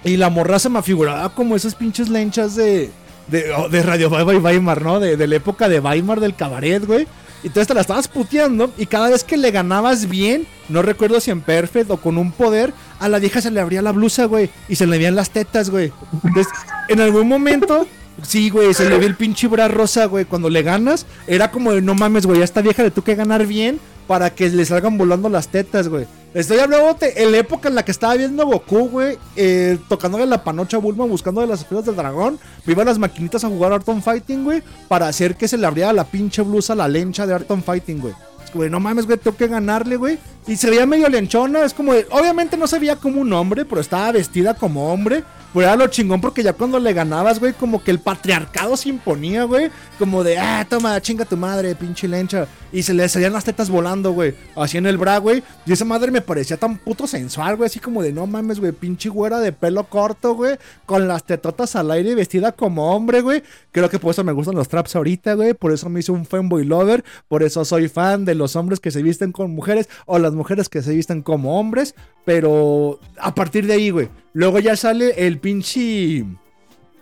Y la morra se me afiguraba como esas pinches lenchas de, de, oh, de Radio Bye Bye Weimar, ¿no? De, de la época de Weimar del cabaret, güey. Y entonces te la estabas puteando y cada vez que le ganabas bien, no recuerdo si en Perfect o con un poder, a la vieja se le abría la blusa, güey. Y se le veían las tetas, güey. Entonces, en algún momento, sí, güey, se le ve el pinche bra rosa, güey. Cuando le ganas, era como de, no mames, güey, a esta vieja le tuvo que ganar bien para que le salgan volando las tetas, güey. Estoy hablando de la época en la que estaba viendo Goku, güey, eh, tocándole la panocha Bulma, buscando de las esferas del dragón. Me iba las maquinitas a jugar Art on Fighting, güey, para hacer que se le abriera la pinche blusa la lencha de Art on Fighting, güey. Es que, Güey, no mames, güey, tengo que ganarle, güey. Y se veía medio lenchona, es como obviamente no se veía como un hombre, pero estaba vestida como hombre. Pero era lo chingón porque ya cuando le ganabas, güey, como que el patriarcado se imponía, güey. Como de, ah, toma, chinga tu madre, pinche lencha. Y se le salían las tetas volando, güey. Así en el bra, güey. Y esa madre me parecía tan puto sensual, güey. Así como de, no mames, güey, pinche güera de pelo corto, güey. Con las tetotas al aire y vestida como hombre, güey. Creo que por eso me gustan los traps ahorita, güey. Por eso me hice un fanboy lover. Por eso soy fan de los hombres que se visten con mujeres o las mujeres que se visten como hombres. Pero a partir de ahí, güey. Luego ya sale el pinche.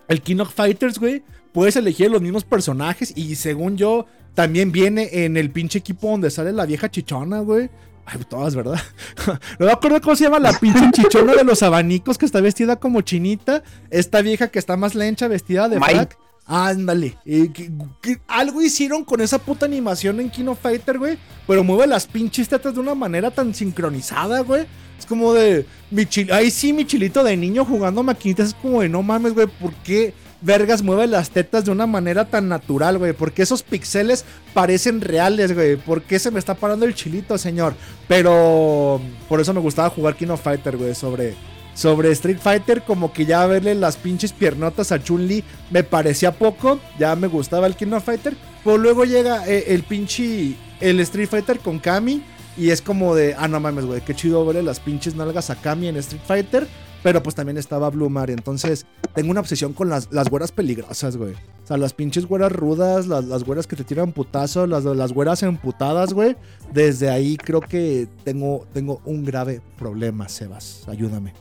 El King of Fighters, güey. Puedes elegir los mismos personajes. Y según yo, también viene en el pinche equipo donde sale la vieja chichona, güey. Ay, todas, ¿verdad? No me acuerdo cómo se llama la pinche chichona de los abanicos que está vestida como chinita. Esta vieja que está más lencha, vestida de frac. Ándale. Eh, que- que algo hicieron con esa puta animación en Kino Fighter, güey. Pero mueve las pinches tetas de una manera tan sincronizada, güey. Como de. Mi chil- Ahí sí, mi chilito de niño jugando maquinitas. Es como de no mames, güey. ¿Por qué vergas mueve las tetas de una manera tan natural, güey? ¿Por qué esos pixeles parecen reales, güey? ¿Por qué se me está parando el chilito, señor? Pero. Por eso me gustaba jugar Kino Fighter, güey. Sobre sobre Street Fighter, como que ya verle las pinches piernotas a Chun-Li me parecía poco, ya me gustaba el King of Fighter, pero luego llega eh, el pinche, el Street Fighter con Kami, y es como de, ah, no mames, güey, qué chido verle las pinches nalgas a Kami en Street Fighter, pero pues también estaba Blue Mar, entonces tengo una obsesión con las, las güeras peligrosas, güey. O sea, las pinches güeras rudas, las, las güeras que te tiran putazos, las, las güeras emputadas, güey. Desde ahí creo que tengo, tengo un grave problema, Sebas. Ayúdame.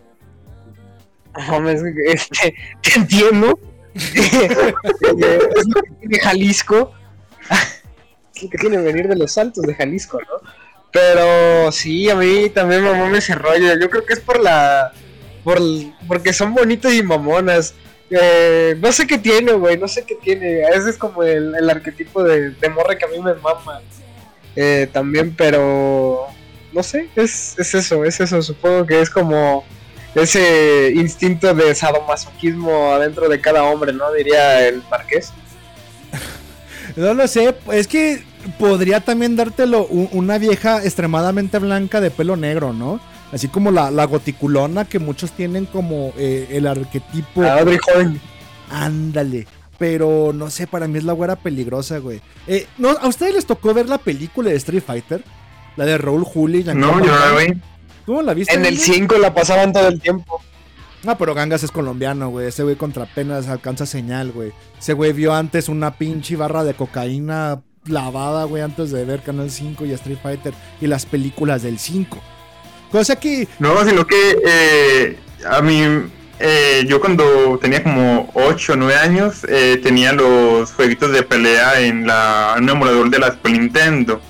Mames, este, te entiendo. es lo que tiene Jalisco. es lo que tiene venir de los altos de Jalisco, ¿no? Pero sí, a mí también mama ese rollo. Yo creo que es por la. Por, porque son bonitas y mamonas. Eh, no sé qué tiene, güey. No sé qué tiene. Ese es como el, el arquetipo de, de morra que a mí me mama. Eh, también, pero. No sé, es, es eso, es eso. Supongo que es como ese instinto de sadomasoquismo adentro de cada hombre, ¿no? Diría el marqués. No lo sé, es que podría también dártelo una vieja extremadamente blanca de pelo negro, ¿no? Así como la, la goticulona que muchos tienen como eh, el arquetipo. Audrey Joven. Ándale. Pero no sé, para mí es la güera peligrosa, güey. Eh, ¿no, ¿A ustedes les tocó ver la película de Street Fighter? La de Raúl Juli. No, yo no la vi. ¿Tú la viste? En el Gangas? 5 la pasaban todo el tiempo. Ah, pero Gangas es colombiano, güey. Ese güey contra apenas alcanza señal, güey. Ese güey vio antes una pinche barra de cocaína lavada, güey, antes de ver Canal 5 y Street Fighter y las películas del 5. Cosa que No, sino que eh, a mí, eh, yo cuando tenía como 8 o 9 años, eh, tenía los jueguitos de pelea en, la, en emulador de la Super Nintendo.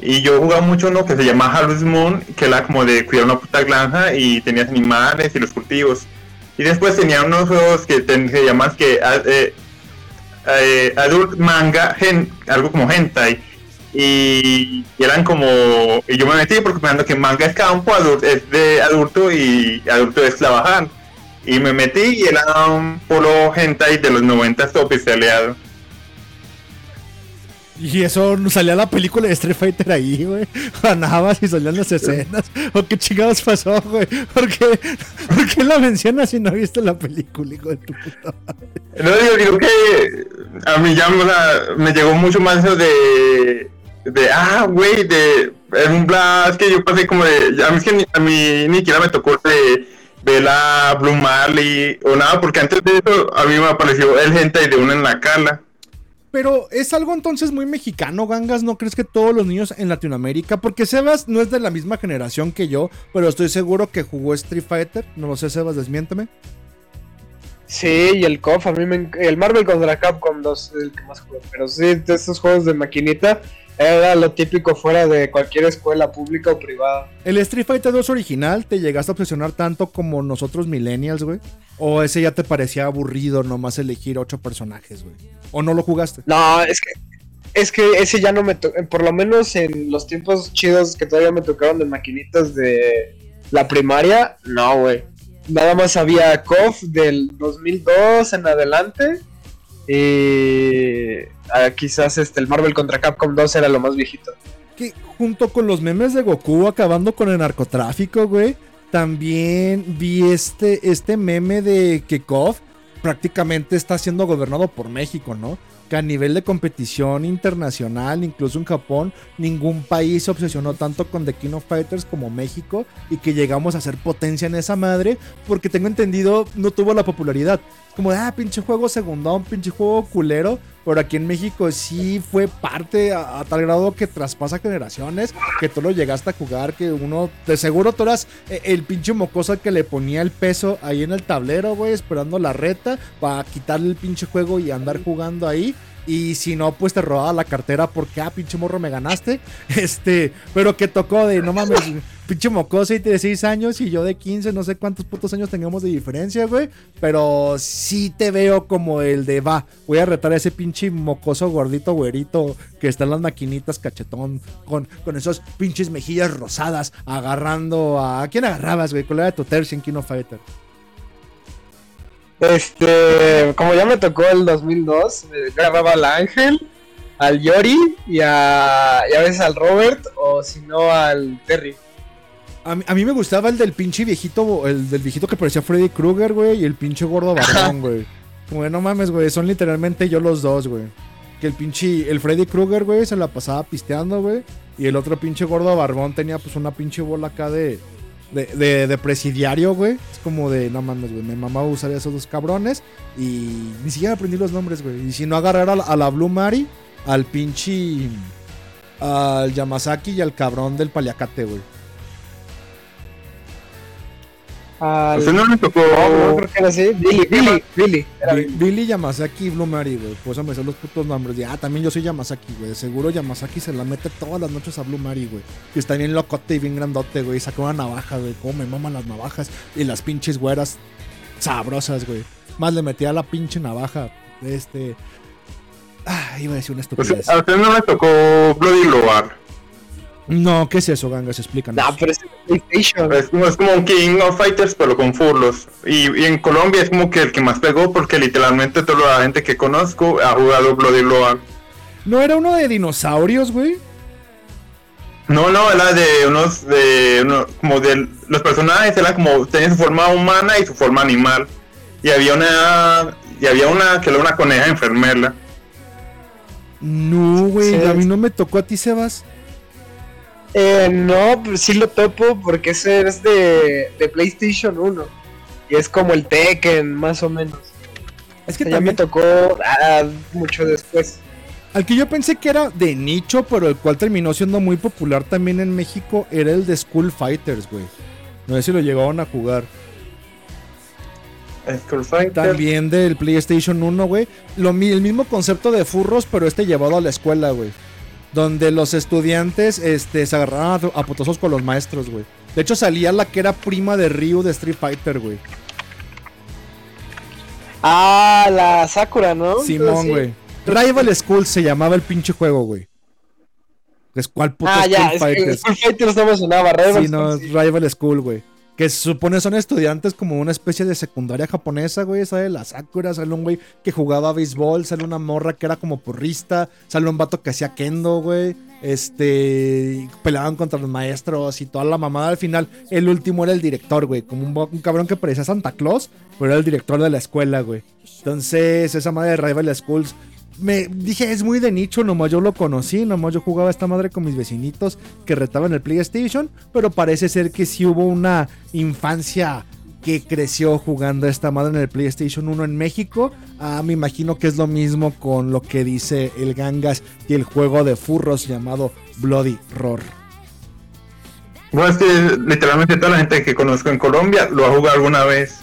Y yo jugaba mucho uno que se llama Harvest Moon, que era como de cuidar una puta granja y tenías animales y los cultivos. Y después tenía unos juegos que se llaman que ah, eh, eh, Adult Manga, hen- algo como hentai. Y, eran como y yo me metí porque pensando que manga es campo adulto es de adulto y adulto es trabajar y me metí y era un polo hentai de los 90 oficialeado Y eso salía la película de Street Fighter ahí, güey. Ganabas y salían las escenas. ¿O qué chingados pasó, güey? ¿Por qué, ¿Por qué la mencionas si no viste la película, hijo de tu puta madre? no digo, digo que a mí ya me, llegó mucho más eso de de ah güey de en un blast que yo pasé como de a mí ni, a mí ni siquiera me tocó de ver la Blue Marley o nada porque antes de eso a mí me apareció el hentai de una en la cala Pero es algo entonces muy mexicano, Gangas. ¿No crees que todos los niños en Latinoamérica? Porque Sebas no es de la misma generación que yo, pero estoy seguro que jugó Street Fighter. No lo sé, Sebas, desmiénteme. Sí, y el KOF, a mí me el Marvel contra Capcom 2 es el que más juego. Pero sí, de estos juegos de maquinita era lo típico fuera de cualquier escuela pública o privada. ¿El Street Fighter 2 original te llegaste a obsesionar tanto como nosotros millennials, güey? ¿O ese ya te parecía aburrido nomás elegir ocho personajes, güey? ¿O no lo jugaste? No, es que es que ese ya no me tocó, por lo menos en los tiempos chidos que todavía me tocaron de maquinitas de la primaria, no, güey. Nada más había KOF del 2002 en adelante. Y ah, quizás este el Marvel contra Capcom 2 era lo más viejito. que junto con los memes de Goku acabando con el narcotráfico, güey, también vi este, este meme de que KOF prácticamente está siendo gobernado por México, ¿no? Que a nivel de competición internacional, incluso en Japón, ningún país se obsesionó tanto con The King of Fighters como México y que llegamos a ser potencia en esa madre, porque tengo entendido no tuvo la popularidad. Como de, ah, pinche juego segundón, pinche juego culero, pero aquí en México sí fue parte a, a tal grado que traspasa generaciones, que tú lo llegaste a jugar, que uno, de seguro tú eras eh, el pinche mocoso al que le ponía el peso ahí en el tablero, güey, esperando la reta para quitarle el pinche juego y andar jugando ahí. Y si no, pues te robaba la cartera porque, ah, pinche morro, me ganaste. Este, pero que tocó de, no mames, pinche mocoso de 6 años y yo de 15, no sé cuántos putos años tengamos de diferencia, güey. Pero sí te veo como el de, va, voy a retar a ese pinche mocoso gordito güerito que está en las maquinitas cachetón, con, con esos pinches mejillas rosadas, agarrando a... ¿A quién agarrabas, güey? ¿Cuál era tu tercio en Kino? Este, como ya me tocó el 2002, me agarraba al Ángel, al Yori y a, y a veces al Robert o si no al Terry. A mí, a mí me gustaba el del pinche viejito, el del viejito que parecía Freddy Krueger, güey, y el pinche gordo barbón, güey. Como no mames, güey, son literalmente yo los dos, güey. Que el pinche, el Freddy Krueger, güey, se la pasaba pisteando, güey. Y el otro pinche gordo barbón tenía pues una pinche bola acá de, de, de, de presidiario, güey. Es como de, no mames, güey, mi mamá usaría esos dos cabrones. Y ni siquiera aprendí los nombres, güey. Y si no agarrar a a la Blue Mari, al pinche... Al Yamazaki y al cabrón del paliacate, güey. Al... Pues no me tocó. No, no creo que era así. Billy, Billy, Billy. Billy. Billy Yamazaki y Blue Mary, güey. Pues me sé los putos nombres. Y, ah, también yo soy Yamazaki, güey. Seguro Yamazaki se la mete todas las noches a Blue Mary, güey. Que está bien locote y bien grandote, güey. Saca una navaja, güey. Cómo me maman las navajas. Y las pinches güeras sabrosas, güey. Más le metía la pinche navaja. Este. Ah, iba a decir una Pues, estupidez. a usted no me tocó Bloody Global. No, ¿qué es eso, gangas? Explícanos. No, pero es PlayStation. Es como, es como un King of Fighters, pero con furlos. Y, y en Colombia es como que el que más pegó, porque literalmente toda la gente que conozco ha jugado Bloody Global. ¿No era uno de dinosaurios, güey? No, no, era de unos, de uno, como de los personajes eran como, tenían su forma humana y su forma animal. Y había una, y había una que era una coneja enfermera. No, güey. Sí. A mí no me tocó a ti, Sebas. Eh, no, pero sí lo topo porque ese es de, de PlayStation 1. Y es como el Tekken, más o menos. Es que ya me también tocó ah, mucho después. Al que yo pensé que era de nicho, pero el cual terminó siendo muy popular también en México, era el de School Fighters, güey. No sé si lo llegaron a jugar. Skull Fighter. También del PlayStation 1, güey. Lo El mismo concepto de furros, pero este llevado a la escuela, güey. Donde los estudiantes este, se agarraban a, a putazos con los maestros, güey. De hecho, salía la que era prima de Ryu de Street Fighter, güey. Ah, la Sakura, ¿no? Simón, Sí. güey. Rival School se llamaba el pinche juego, güey. Es cual puto Ah, ya, School es que Fighters. No me sonaba, Rival Sí, no, sí. Rival School, güey. Que se supone son estudiantes como una especie de secundaria japonesa, güey. Sale la Sakura, sale un güey que jugaba béisbol, sale una morra que era como porrista, sale un vato que hacía kendo, güey. Este. Peleaban contra los maestros y toda la mamada. Al final, el último era el director, güey. Como un, un cabrón que parecía Santa Claus, pero era el director de la escuela, güey. Entonces, esa madre de Rival Schools me dije, es muy de nicho, nomás yo lo conocí, nomás yo jugaba esta madre con mis vecinitos que retaban el PlayStation, pero parece ser que sí hubo una infancia que creció jugando esta madre en el PlayStation 1 en México. Ah, me imagino que es lo mismo con lo que dice el Gangas y el juego de furros llamado Bloody Roar. Bueno, es que literalmente toda la gente que conozco en Colombia lo ha jugado alguna vez.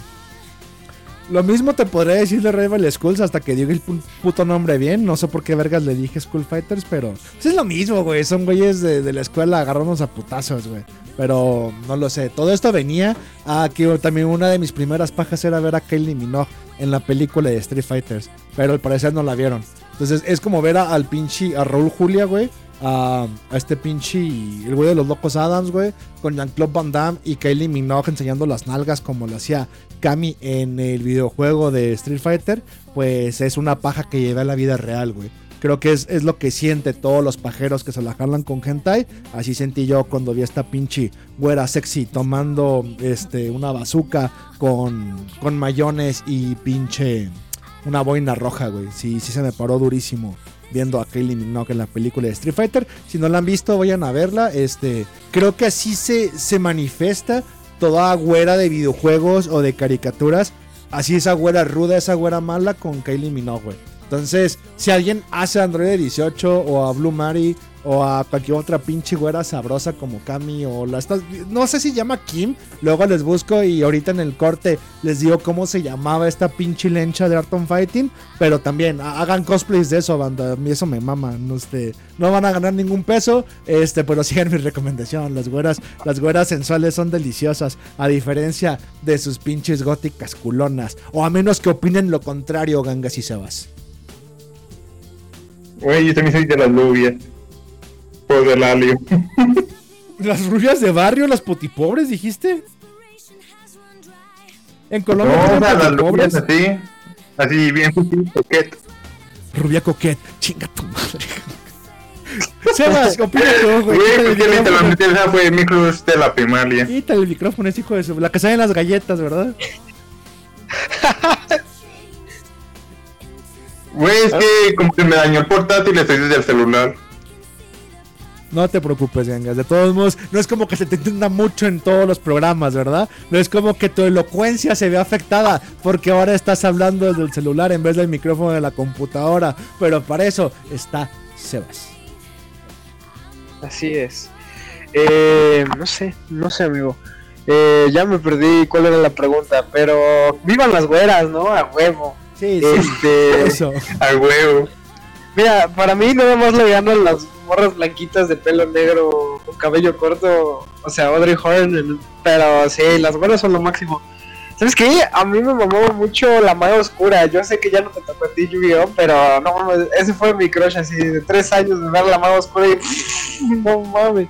Lo mismo te podría decir de Rival Schools hasta que diga el pu- puto nombre bien. No sé por qué vergas le dije School Fighters, pero pues es lo mismo, güey. Son güeyes de, de la escuela agarrarnos a putazos, güey. Pero no lo sé. Todo esto venía a que también una de mis primeras pajas era ver a Kylie Minogue en la película de Street Fighters. Pero al parecer no la vieron. Entonces es como ver a- al pinche, a Raúl Julia, güey. A, a este pinche, el güey de los locos Adams, güey. Con Jean-Claude Van Damme y Kylie Minogue enseñando las nalgas como lo hacía Kami en el videojuego de Street Fighter. Pues es una paja que lleva a la vida real, güey. Creo que es, es lo que siente todos los pajeros que se la jalan con hentai. Así sentí yo cuando vi a esta pinche güera sexy tomando este, una bazooka con, con mayones y pinche una boina roja, güey. Sí, sí se me paró durísimo viendo a Kylie Minogue en la película de Street Fighter. Si no la han visto, vayan a verla. Este, creo que así se, se manifiesta toda güera de videojuegos o de caricaturas. Así esa güera ruda, esa güera mala con Kylie Minogue. Entonces, si alguien hace Android 18 o a Blue Mary o a cualquier otra pinche güera sabrosa como Cami o la estas, no sé si llama Kim, luego les busco y ahorita en el corte les digo cómo se llamaba esta pinche lencha de Art on Fighting, pero también ha- hagan cosplays de eso, banda, a mí eso me mama, no, este, no van a ganar ningún peso, este, pero sigan mi recomendación, las güeras, las güeras sensuales son deliciosas, a diferencia de sus pinches góticas culonas, o a menos que opinen lo contrario, gangas y sebas. Güey, yo también soy de las lubias. Por del alio. Las rubias de barrio, las potipobres, dijiste. En No, Colombia o tienen sea, las lubias así. Así, bien coquet. Rubia coquet, chinga tu madre. Sebas, opina tú, güey. Güey, el literalmente esa fue mi cruz de la primaria. Quítale el micrófono, es hijo de su. La que sale en las galletas, ¿verdad? Güey, es que como que me dañó el portátil y estoy desde el celular. No te preocupes, gangas. De todos modos, no es como que se te entienda mucho en todos los programas, ¿verdad? No es como que tu elocuencia se ve afectada porque ahora estás hablando desde el celular en vez del micrófono de la computadora. Pero para eso está Sebas. Así es. Eh, no sé, no sé, amigo. Eh, ya me perdí cuál era la pregunta, pero vivan las güeras, ¿no? A huevo. Sí, Este, Eso. A huevo. Para mí nada más le ganan las morras blanquitas de pelo negro con cabello corto, o sea, Audrey Horn, pero sí, las güeras son lo máximo. ¿Sabes qué? A mí me mamó mucho la maga oscura. Yo sé que ya no te tocó a ti, Yu-Gi-Oh, pero no mames, ese fue mi crush así de tres años de ver la maga oscura y no mames.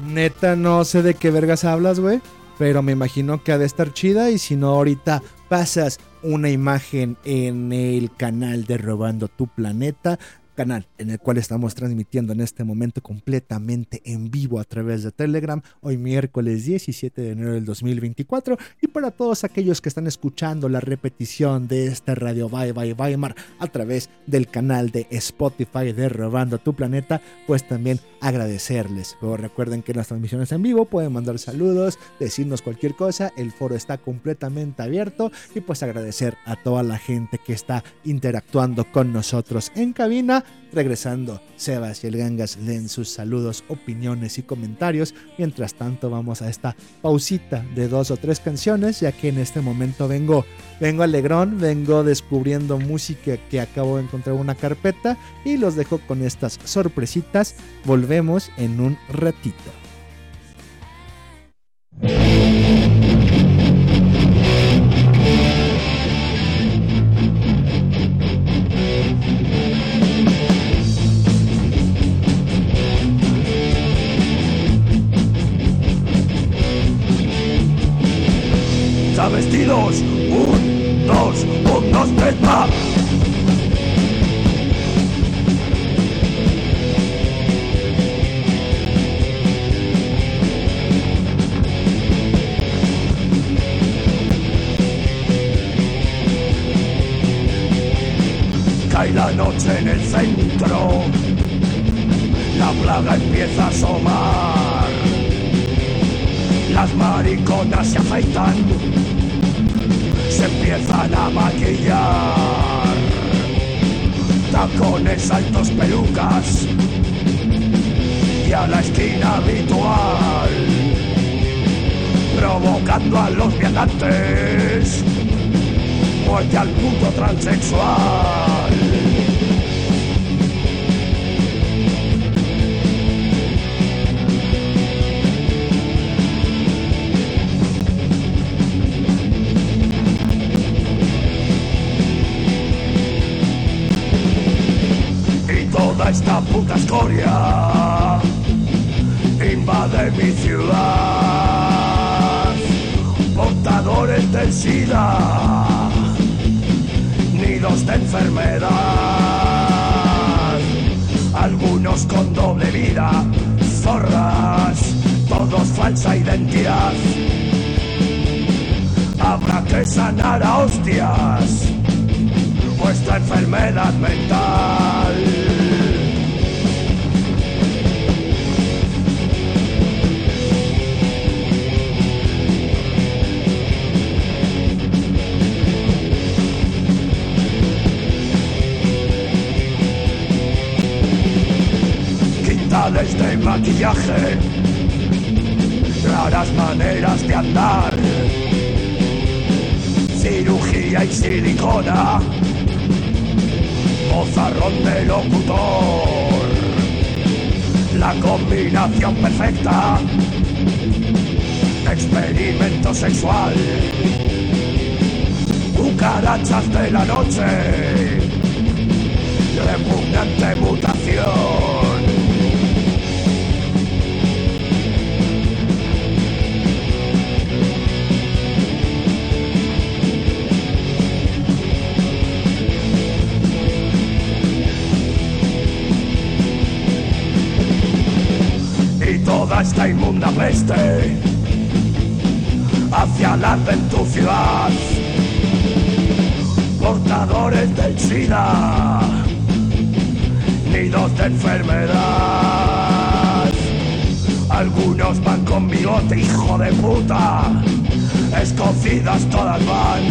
Neta, no sé de qué vergas hablas, güey. Pero me imagino que ha de estar chida. Y si no, ahorita pasas una imagen en el canal de Robando tu Planeta. Canal en el cual estamos transmitiendo en este momento completamente en vivo a través de Telegram. Hoy miércoles 17 de enero del 2024. Y para todos aquellos que están escuchando la repetición de este Radio Bye Bye Weimar a través del canal de Spotify de Robando tu Planeta, pues también agradecerles. Pero recuerden que en las transmisiones en vivo pueden mandar saludos, decirnos cualquier cosa, el foro está completamente abierto y pues agradecer a toda la gente que está interactuando con nosotros en cabina. Regresando, Sebas y el Gangas leen sus saludos, opiniones y comentarios. Mientras tanto, vamos a esta pausita de dos o tres canciones, ya que en este momento vengo, vengo alegrón, vengo descubriendo música que acabo de encontrar en una carpeta y los dejo con estas sorpresitas. Volvemos en un ratito. Ya vestidos, un, dos, un, dos, tres, pa. Cae la noche en el centro, la plaga empieza a asomar. Las mariconas se afeitan, se empiezan a maquillar. Tacones, altos, pelucas y a la esquina habitual, provocando a los viandantes, muerte al puto transexual. Toda esta puta escoria invade mi ciudad. Portadores del SIDA, nidos de enfermedad. algunos con doble vida, zorras, todos falsa identidad. Habrá que sanar a hostias vuestra enfermedad mental. Quintales de maquillaje, raras maneras de andar, cirugía y silicona, mozarrón de locutor, la combinación perfecta, experimento sexual, cucarachas de la noche, repugnante mutación. Esta inmunda peste hacia la en tu ciudad. Portadores del SIDA, nidos de enfermedad. Algunos van con bigote, hijo de puta, escocidas todas van.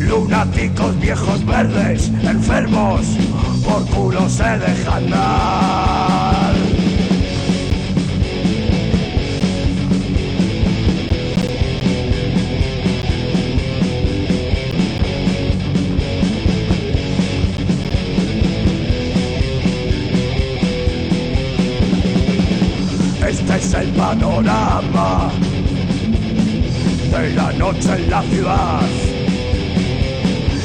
Lunáticos viejos verdes, enfermos, por culo se dejan dar. Panorama de la noche en la ciudad.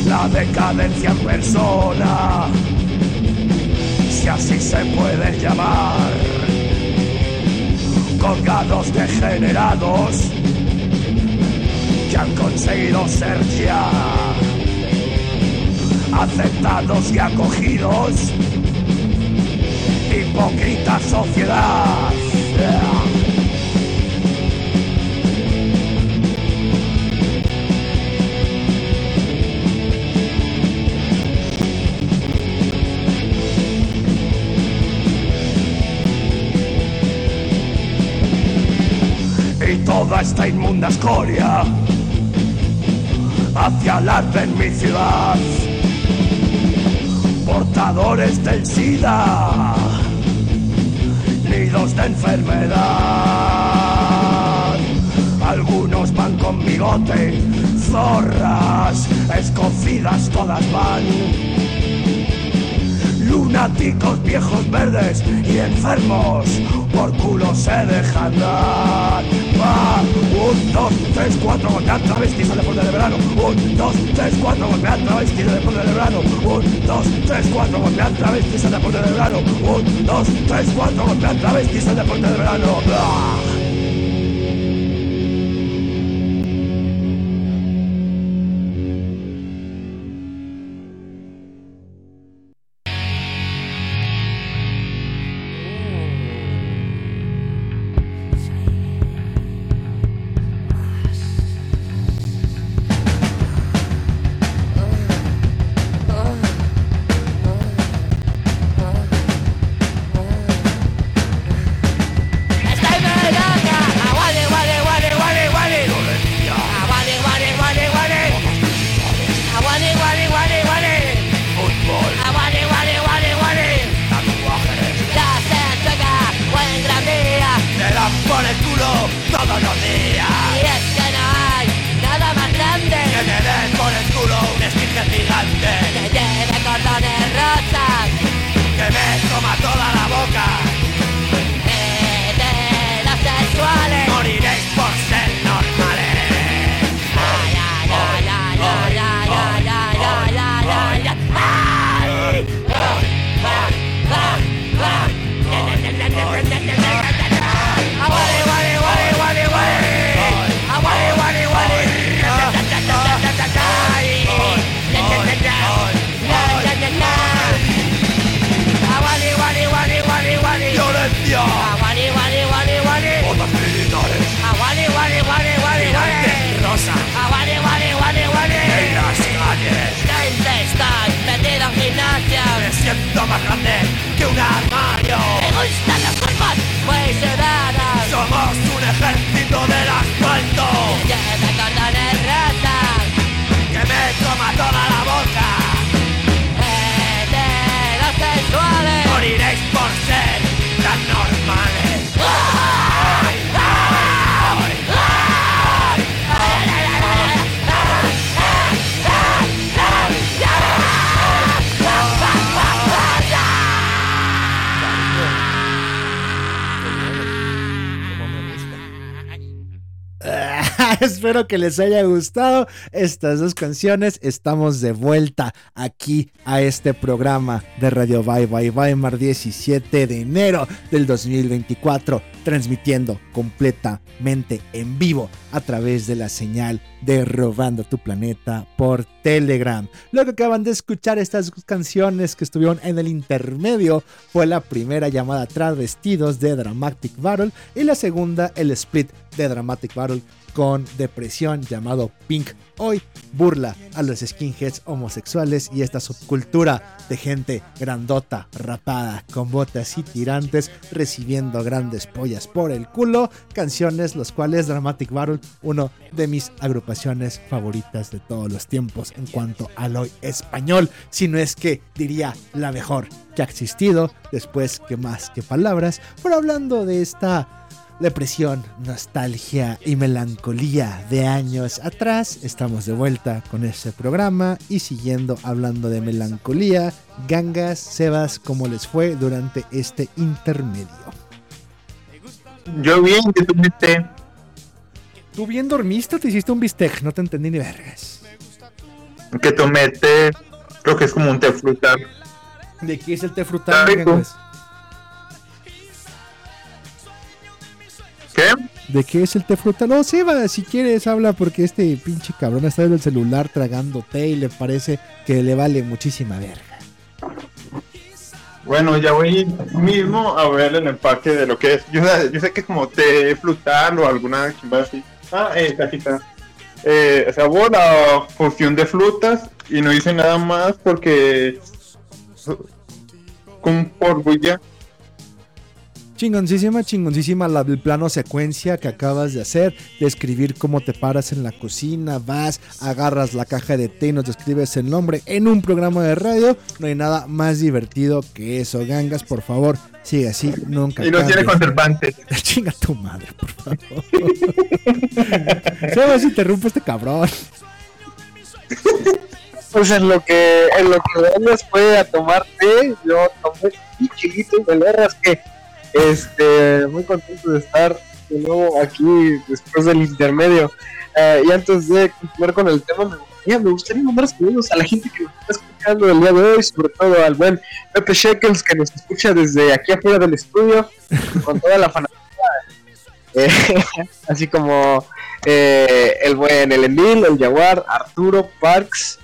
La decadencia en persona, si así se puede llamar. Colgados degenerados que han conseguido ser ya aceptados y acogidos hipócrita sociedad. Toda esta inmunda escoria hacia el arte en mi ciudad. Portadores del SIDA nidos de enfermedad. Algunos van con bigote, zorras, escocidas todas van. Lunáticos viejos verdes y enfermos, por culo se dejan dar. Va, un, dos, tres, cuatro, golpear travestis al deporte de verano. Un, dos, tres, cuatro, golpear travestis al deporte de verano. Un, dos, tres, cuatro, golpear travestis al deporte de verano. Un, dos, tres, cuatro, golpear travestis al deporte de verano. Espero que les haya gustado estas dos canciones. Estamos de vuelta aquí a este programa de Radio Bye Bye Weimar 17 de enero del 2024, transmitiendo completamente en vivo a través de la señal de Robando tu Planeta por Telegram. Lo que acaban de escuchar estas canciones que estuvieron en el intermedio fue la primera llamada Travestidos de Dramatic Battle y la segunda el split de Dramatic Battle con depresión llamado Pink. Hoy burla a los skinheads homosexuales y esta subcultura de gente grandota, rapada, con botas y tirantes, recibiendo grandes pollas por el culo. Canciones los cuales Dramatic Battle, uno de mis agrupaciones favoritas de todos los tiempos en cuanto al hoy español, si no es que diría la mejor que ha existido, después que más que palabras, pero hablando de esta depresión, nostalgia y melancolía de años atrás. Estamos de vuelta con este programa y siguiendo hablando de melancolía, gangas, sebas, ¿cómo les fue durante este intermedio? Yo bien, que tú viste. ¿Tú bien dormiste o te hiciste un bistec? No te entendí ni vergas. Que tomé té, creo que es como un té frutal. ¿De qué es el té frutal? Está rico. gangas? ¿Qué? ¿De qué es el té frutal? No, Seba, si quieres habla porque este pinche cabrón está en el celular tragando té y le parece que le vale muchísima verga. Bueno, ya voy mismo a ver el empaque de lo que es. Yo, sé- yo sé que es como té frutal o alguna chingada así. Ah, eh, aquí está. Eh, sabor a fusión de frutas y no dice nada más porque con ya. Chingoncísima, chingoncísima la del plano secuencia que acabas de hacer, de escribir cómo te paras en la cocina, vas, agarras la caja de té y nos describes el nombre en un programa de radio. No hay nada más divertido que eso, gangas, por favor, sigue así, nunca. Y no tiene conservantes. Chinga tu madre, por favor. Sebas, interrumpe este cabrón. Pues en lo que en lo que fue a tomar té, yo tomé un chilito de vergas que este muy contento de estar de nuevo aquí después del intermedio. Eh, y antes de continuar con el tema, me gustaría, me gustaría mandar saludos a la gente que nos está escuchando el día de hoy, sobre todo al buen Pepe Shekels que nos escucha desde aquí afuera del estudio, con toda la fanaticada. Eh, así como eh, el buen El Emil, el Jaguar, Arturo, Parks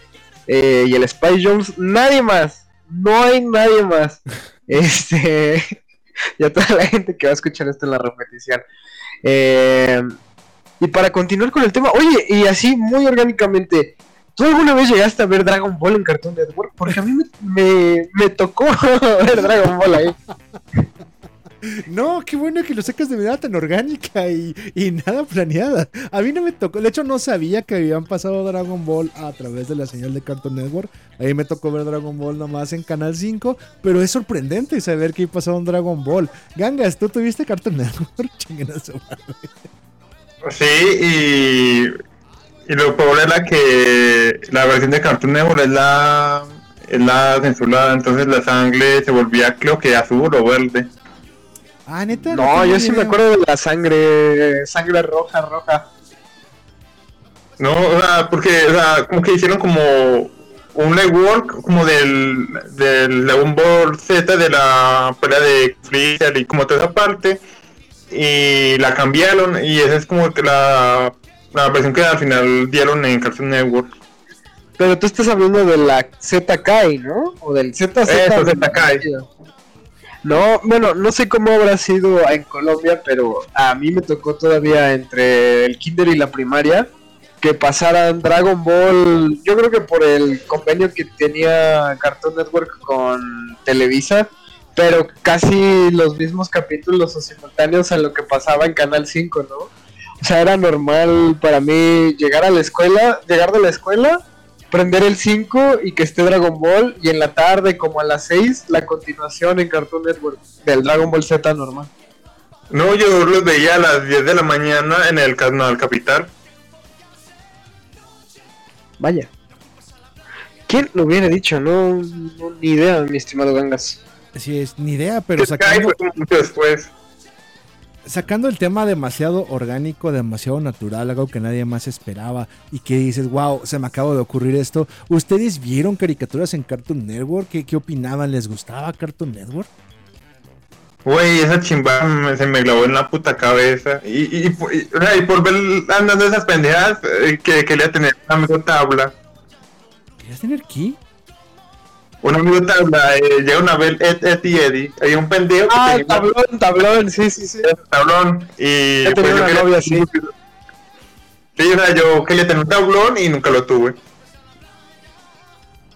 eh, y el Spy Jones. Nadie más, no hay nadie más. Este, y a toda la gente que va a escuchar esto en la repetición. Eh, y para continuar con el tema, oye, y así muy orgánicamente, ¿tú alguna vez llegaste a ver Dragon Ball en Cartoon Network? Porque a mí me, me, me tocó ver Dragon Ball ahí. No, qué bueno que lo sacas de manera tan orgánica y, y nada planeada. A mí no me tocó, de hecho no sabía que habían pasado Dragon Ball a través de la señal de Cartoon Network. Ahí me tocó ver Dragon Ball nomás en Canal 5, pero es sorprendente saber que pasado un Dragon Ball. Gangas, ¿tú tuviste Cartoon Network? Chinguen a. Sí, y, y lo peor era que la versión de Cartoon Network es la, es la censurada, entonces la sangre se volvía creo que azul o verde. Ah, neta. No, yo sí me acuerdo de la sangre, sangre roja, roja. No, o sea, porque, o sea, como que hicieron como un legwork como del, del Dragon Ball Z de la pelea de Freezer y como toda esa parte y la cambiaron y esa es como que la, la versión que al final dieron en Cartoon Network. Pero tú estás hablando de la Z Kai, ¿no? O del ZZ. Eso, Z Kai. No, bueno, no sé cómo habrá sido en Colombia, pero a mí me tocó todavía entre el kinder y la primaria que pasaran Dragon Ball, yo creo que por el convenio que tenía Cartoon Network con Televisa, pero casi los mismos capítulos o simultáneos a lo que pasaba en Canal 5, ¿no? O sea, era normal para mí llegar a la escuela, llegar de la escuela, prender el 5 y que esté Dragon Ball y en la tarde como a las 6 la continuación en Cartoon Network del Dragon Ball Z normal. No, yo los veía a las 10 de la mañana en el canal Capital. Vaya. ¿Quién lo hubiera dicho? No, no, ni idea, mi estimado Gangas. Sí, es ni idea, pero Sky sacando. fue como mucho después. Sacando el tema demasiado orgánico, demasiado natural, algo que nadie más esperaba y que dices, wow, se me acaba de ocurrir esto. ¿Ustedes vieron caricaturas en Cartoon Network? ¿Qué, qué opinaban? ¿Les gustaba Cartoon Network? Güey, esa chimba me- se me clavó en la puta cabeza. Y, y, y, por- y- ver andando esas pendejadas, eh, que quería tener un amigo tabla. ¿Querías tener qué? Un amigo tabla, eh, llega una vez Ed, Ed y Eddie. Hay un pendejo que Ah, tenía tablón, tablón, sí, sí, sí. tablón. Y Yo tenía una quería- novia así. Sí, o sea, yo quería tener un tablón y nunca lo tuve.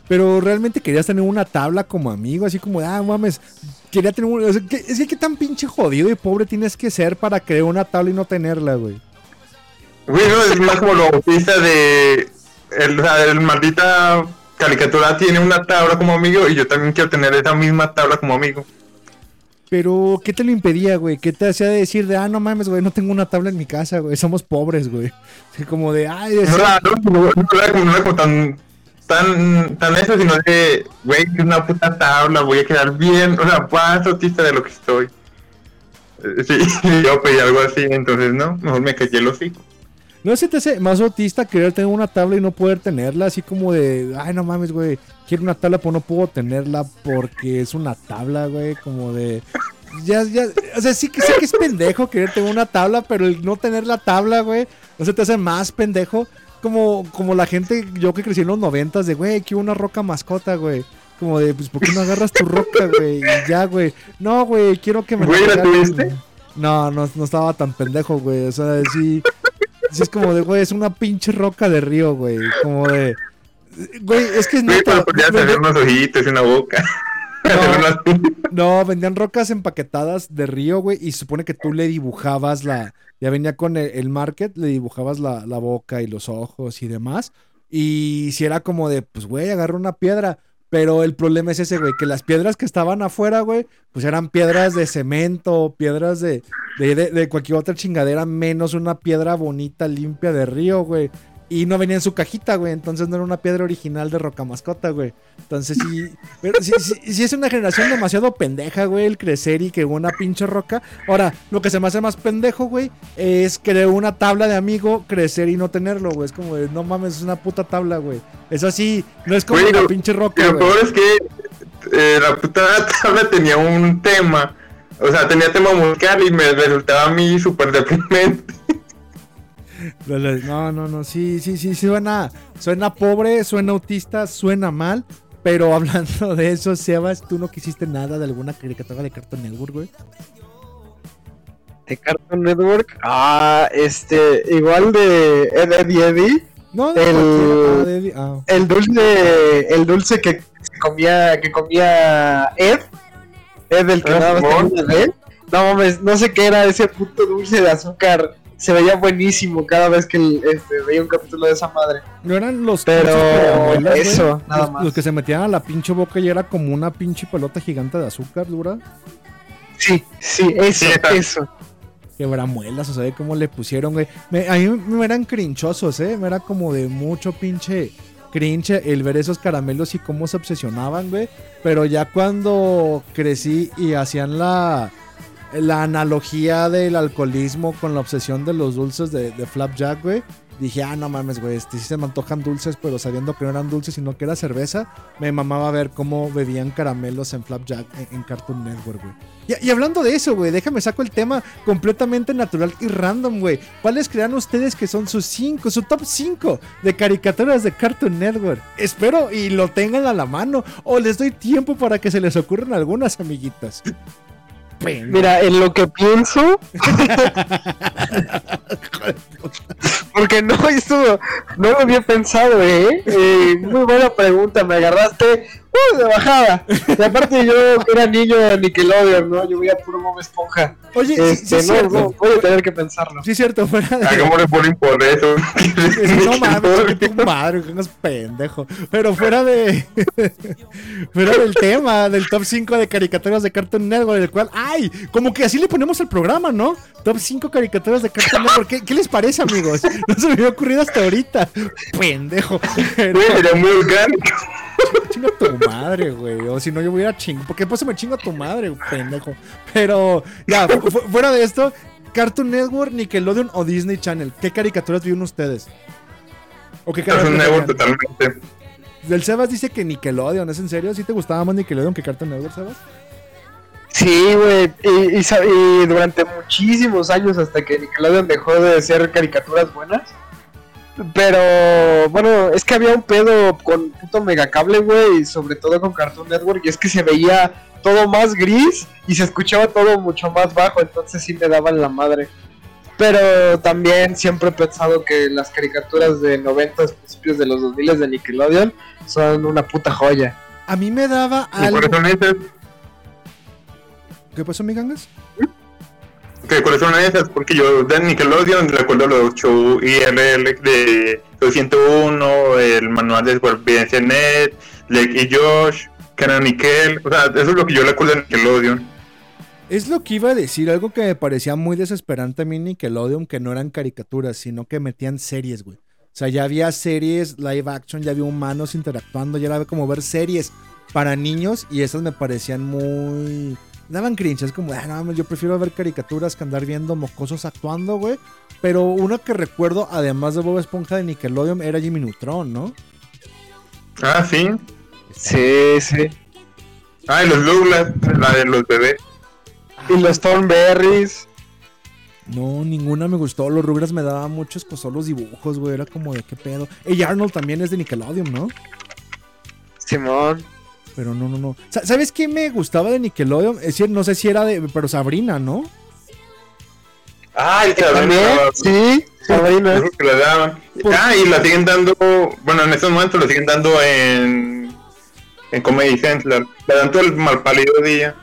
Pero realmente querías tener una tabla como amigo, así como, ah, mames, quería tener un... o sea, ¿qué- es que qué tan pinche jodido y pobre tienes que ser para crear una tabla y no tenerla, güey. Güey, no, es más como lo autista de. El, el maldita caricatura tiene una tabla como amigo y yo también quiero tener esa misma tabla como amigo. Pero, ¿qué te lo impedía, güey? ¿Qué te hacía decir de, ah, no mames, güey, no tengo una tabla en mi casa, güey, somos pobres, güey? Como de, ay, No es- era, no, no, no era como, no era como tan, tan, tan eso, sino de, güey, es una puta tabla, voy a quedar bien, o sea, más autista de lo que estoy. Eh, Sí, yo pedí algo así, entonces no, mejor me callé el hocico. ¿No se te hace más autista querer tener una tabla y no poder tenerla? Así como de, ay, no mames, güey, quiero una tabla, pero no puedo tenerla porque es una tabla, güey, como de... Ya, ya, o sea, sí que, sí que es pendejo querer tener una tabla, pero el no tener la tabla, güey, no se te hace más pendejo. Como, como la gente, yo que crecí en los noventas, de, güey, quiero una roca mascota, güey. Como de, pues, ¿por qué no agarras tu roca, güey? Y ya, güey. No, güey, quiero que me... Güey, ¿la regalen". tuviste? No, no, no estaba tan pendejo, güey. O sea, sí... Sí, es como de, güey, es una pinche roca de río, güey. Como de. Güey, es que es neta. pero podías unos ojitos y una boca. No, vendían rocas empaquetadas de río, güey, y se supone que tú le dibujabas la. Ya venía con el, el market, le dibujabas la, la boca y los ojos y demás. Y si era como de, pues, güey, agarra una piedra. Pero el problema es ese, güey, que las piedras que estaban afuera, güey, pues eran piedras de cemento, piedras de, de, de- cualquier otra chingadera, menos una piedra bonita, limpia de río, güey. Y no venía en su cajita, güey. Entonces no era una piedra original de roca mascota, güey. Entonces sí. Pero sí, sí- sí es una generación demasiado pendeja, güey, el crecer y que una pinche roca. Ahora, lo que se me hace más pendejo, güey, es querer una tabla de amigo, crecer y no tenerlo, güey. Es como de, no mames, es una puta tabla, güey. Eso sí, no es como Güey, lo- pinche roca, lo güey. peor es que eh, la puta tabla tenía un tema. O sea, tenía tema musical y me resultaba a mí súper deprimente. No, no, no, sí, sí, sí, suena, suena pobre, suena autista, suena mal. Pero hablando de eso, Sebas, ¿tú no quisiste nada de alguna caricatura de Cartoon Network, güey? De Cartoon Network. Ah, este, igual de Ed, Ed y Eddie. No, el, ah, de Eddie, ah. el dulce, el dulce que comía, que comía Ed. Ed, el que Ah, nada más tenía. No mames, no sé qué era ese puto dulce de azúcar. Se veía buenísimo cada vez que este, veía un capítulo de esa madre. No eran los Pero eso, nada los, más. los que se metían a la pinche boca y era como una pinche pelota gigante de azúcar dura. Sí, sí, eso, eso. Quebramuelas, o sea, de cómo le pusieron, güey. Me- a mí me eran crinchosos, ¿eh? Me era como de mucho pinche cringe el ver esos caramelos y cómo se obsesionaban, güey. Pero ya cuando crecí y hacían la, la analogía del alcoholismo con la obsesión de los dulces de, Flapjack, güey. Dije, ah, no mames, güey, este sí se me antojan dulces, pero sabiendo que no eran dulces, sino que era cerveza, me mamaba ver cómo bebían caramelos en Flapjack en, Cartoon Network, güey. Y, y hablando de eso, güey, déjame saco el tema completamente natural y random, güey. ¿Cuáles crean ustedes que son sus cinco, su top 5 de caricaturas de Cartoon Network? Espero y lo tengan a la mano, o les doy tiempo para que se les ocurran algunas, amiguitas. Mira, en lo que pienso. Porque no, esto no lo había pensado, ¿eh? Eh, Muy buena pregunta, me agarraste uh, de bajada. Y aparte, yo que era niño de Nickelodeon, ¿no? Yo veía puro Bob Esponja. Oye, sí- Este, sí es no, cierto. no, voy a tener que pensarlo. Sí, es cierto, fuera de... Hagámosle bullying por eso. No mames, tu madre, que es pendejo. Pero fuera de. fuera del tema, del top 5 de caricaturas de Cartoon Network, del cual. ¡Ay! Como que así le ponemos al programa, ¿no? Top 5 caricaturas de Cartoon Network. ¿Qué, qué les parece, amigos? No se me había ocurrido hasta ahorita. Pendejo. Pero, sería muy orgánico. Chinga tu madre, güey. O si no, yo voy a chingar. ¿Por qué pues me chingo a tu madre, pendejo? Pero, ya, fu- fu- fuera de esto. Cartoon Network, Nickelodeon o Disney Channel. ¿Qué caricaturas vieron ustedes? ¿O qué caricaturas network totalmente. Del Sebas dice que Nickelodeon, ¿es en serio? ¿Sí te gustaba más Nickelodeon que Cartoon Network, Sebas? Sí, güey. Y, y durante muchísimos años, hasta que Nickelodeon dejó de hacer caricaturas buenas. Pero bueno, es que había un pedo con puto megacable, güey, y sobre todo con Cartoon Network, y es que se veía todo más gris y se escuchaba todo mucho más bajo, entonces sí me daban la madre. Pero también siempre he pensado que las caricaturas de 90 principios de los 2000 de Nickelodeon son una puta joya. A mí me daba algo. ¿Qué pasó, mi gangas? Que por eso esas, porque yo de Nickelodeon recuerdo los shows IRL de 201, el manual de supervivencia Net, Lake y Josh, Kenan Nickel, o sea, eso es lo que yo recuerdo de Nickelodeon. Es lo que iba a decir, algo que me parecía muy desesperante a mí Nickelodeon, que no eran caricaturas, sino que metían series, güey. O sea, ya había series live action, ya había humanos interactuando, ya era como ver series para niños y esas me parecían muy... Daban cringe, es como, ah, no, yo prefiero ver caricaturas que andar viendo mocosos actuando, güey. Pero uno que recuerdo, además de Bob Esponja de Nickelodeon, era Jimmy Neutron, ¿no? Ah, sí. Sí, sí. Ah, y los Douglas, la de los bebés. Y los Thornberries. No, ninguna me gustó. Los Rugrats me daban muchos cosas los dibujos, güey. Era como de qué pedo. Ey, Arnold también es de Nickelodeon, ¿no? Simón. Pero no, no, no. Sa- ¿Sabes qué me gustaba de Nickelodeon? Es decir, no sé si era de. Pero Sabrina, ¿no? Ah, el que También, sí, Sabrina. Daban. Ah, y la siguen dando, bueno, en estos momentos lo siguen dando en, en Comedy Central. Le dan todo el malparido día.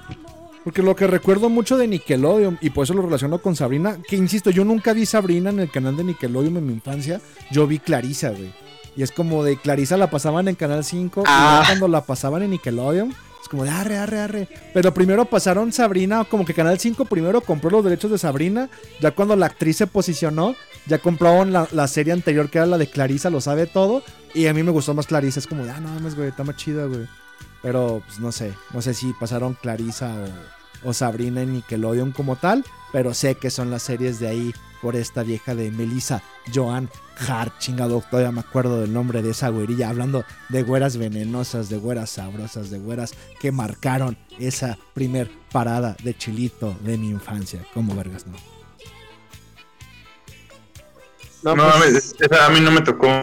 Porque lo que recuerdo mucho de Nickelodeon, y por eso lo relaciono con Sabrina, que insisto, yo nunca vi Sabrina en el canal de Nickelodeon en mi infancia. Yo vi Clarisa, güey. Y es como de Clarisa la pasaban en Canal 5 y Ah. luego cuando la pasaban en Nickelodeon, es como de arre, arre, arre. Pero primero pasaron Sabrina, como que Canal 5 primero compró los derechos de Sabrina. Ya cuando la actriz se posicionó, ya compraron la, la serie anterior que era la de Clarisa, lo sabe todo. Y a mí me gustó más Clarisa, es como de, ah, no mames, güey, está más chida, güey. Pero, pues no sé, no sé si pasaron Clarisa o, o Sabrina en Nickelodeon como tal, pero sé que son las series de ahí por esta vieja de Melissa Joan Hart, chingado, todavía me acuerdo del nombre de esa güerilla, hablando de güeras venenosas, de güeras sabrosas, de güeras que marcaron esa primer parada de chilito de mi infancia, como vergas, ¿no? No, No, pues, a mí no me tocó.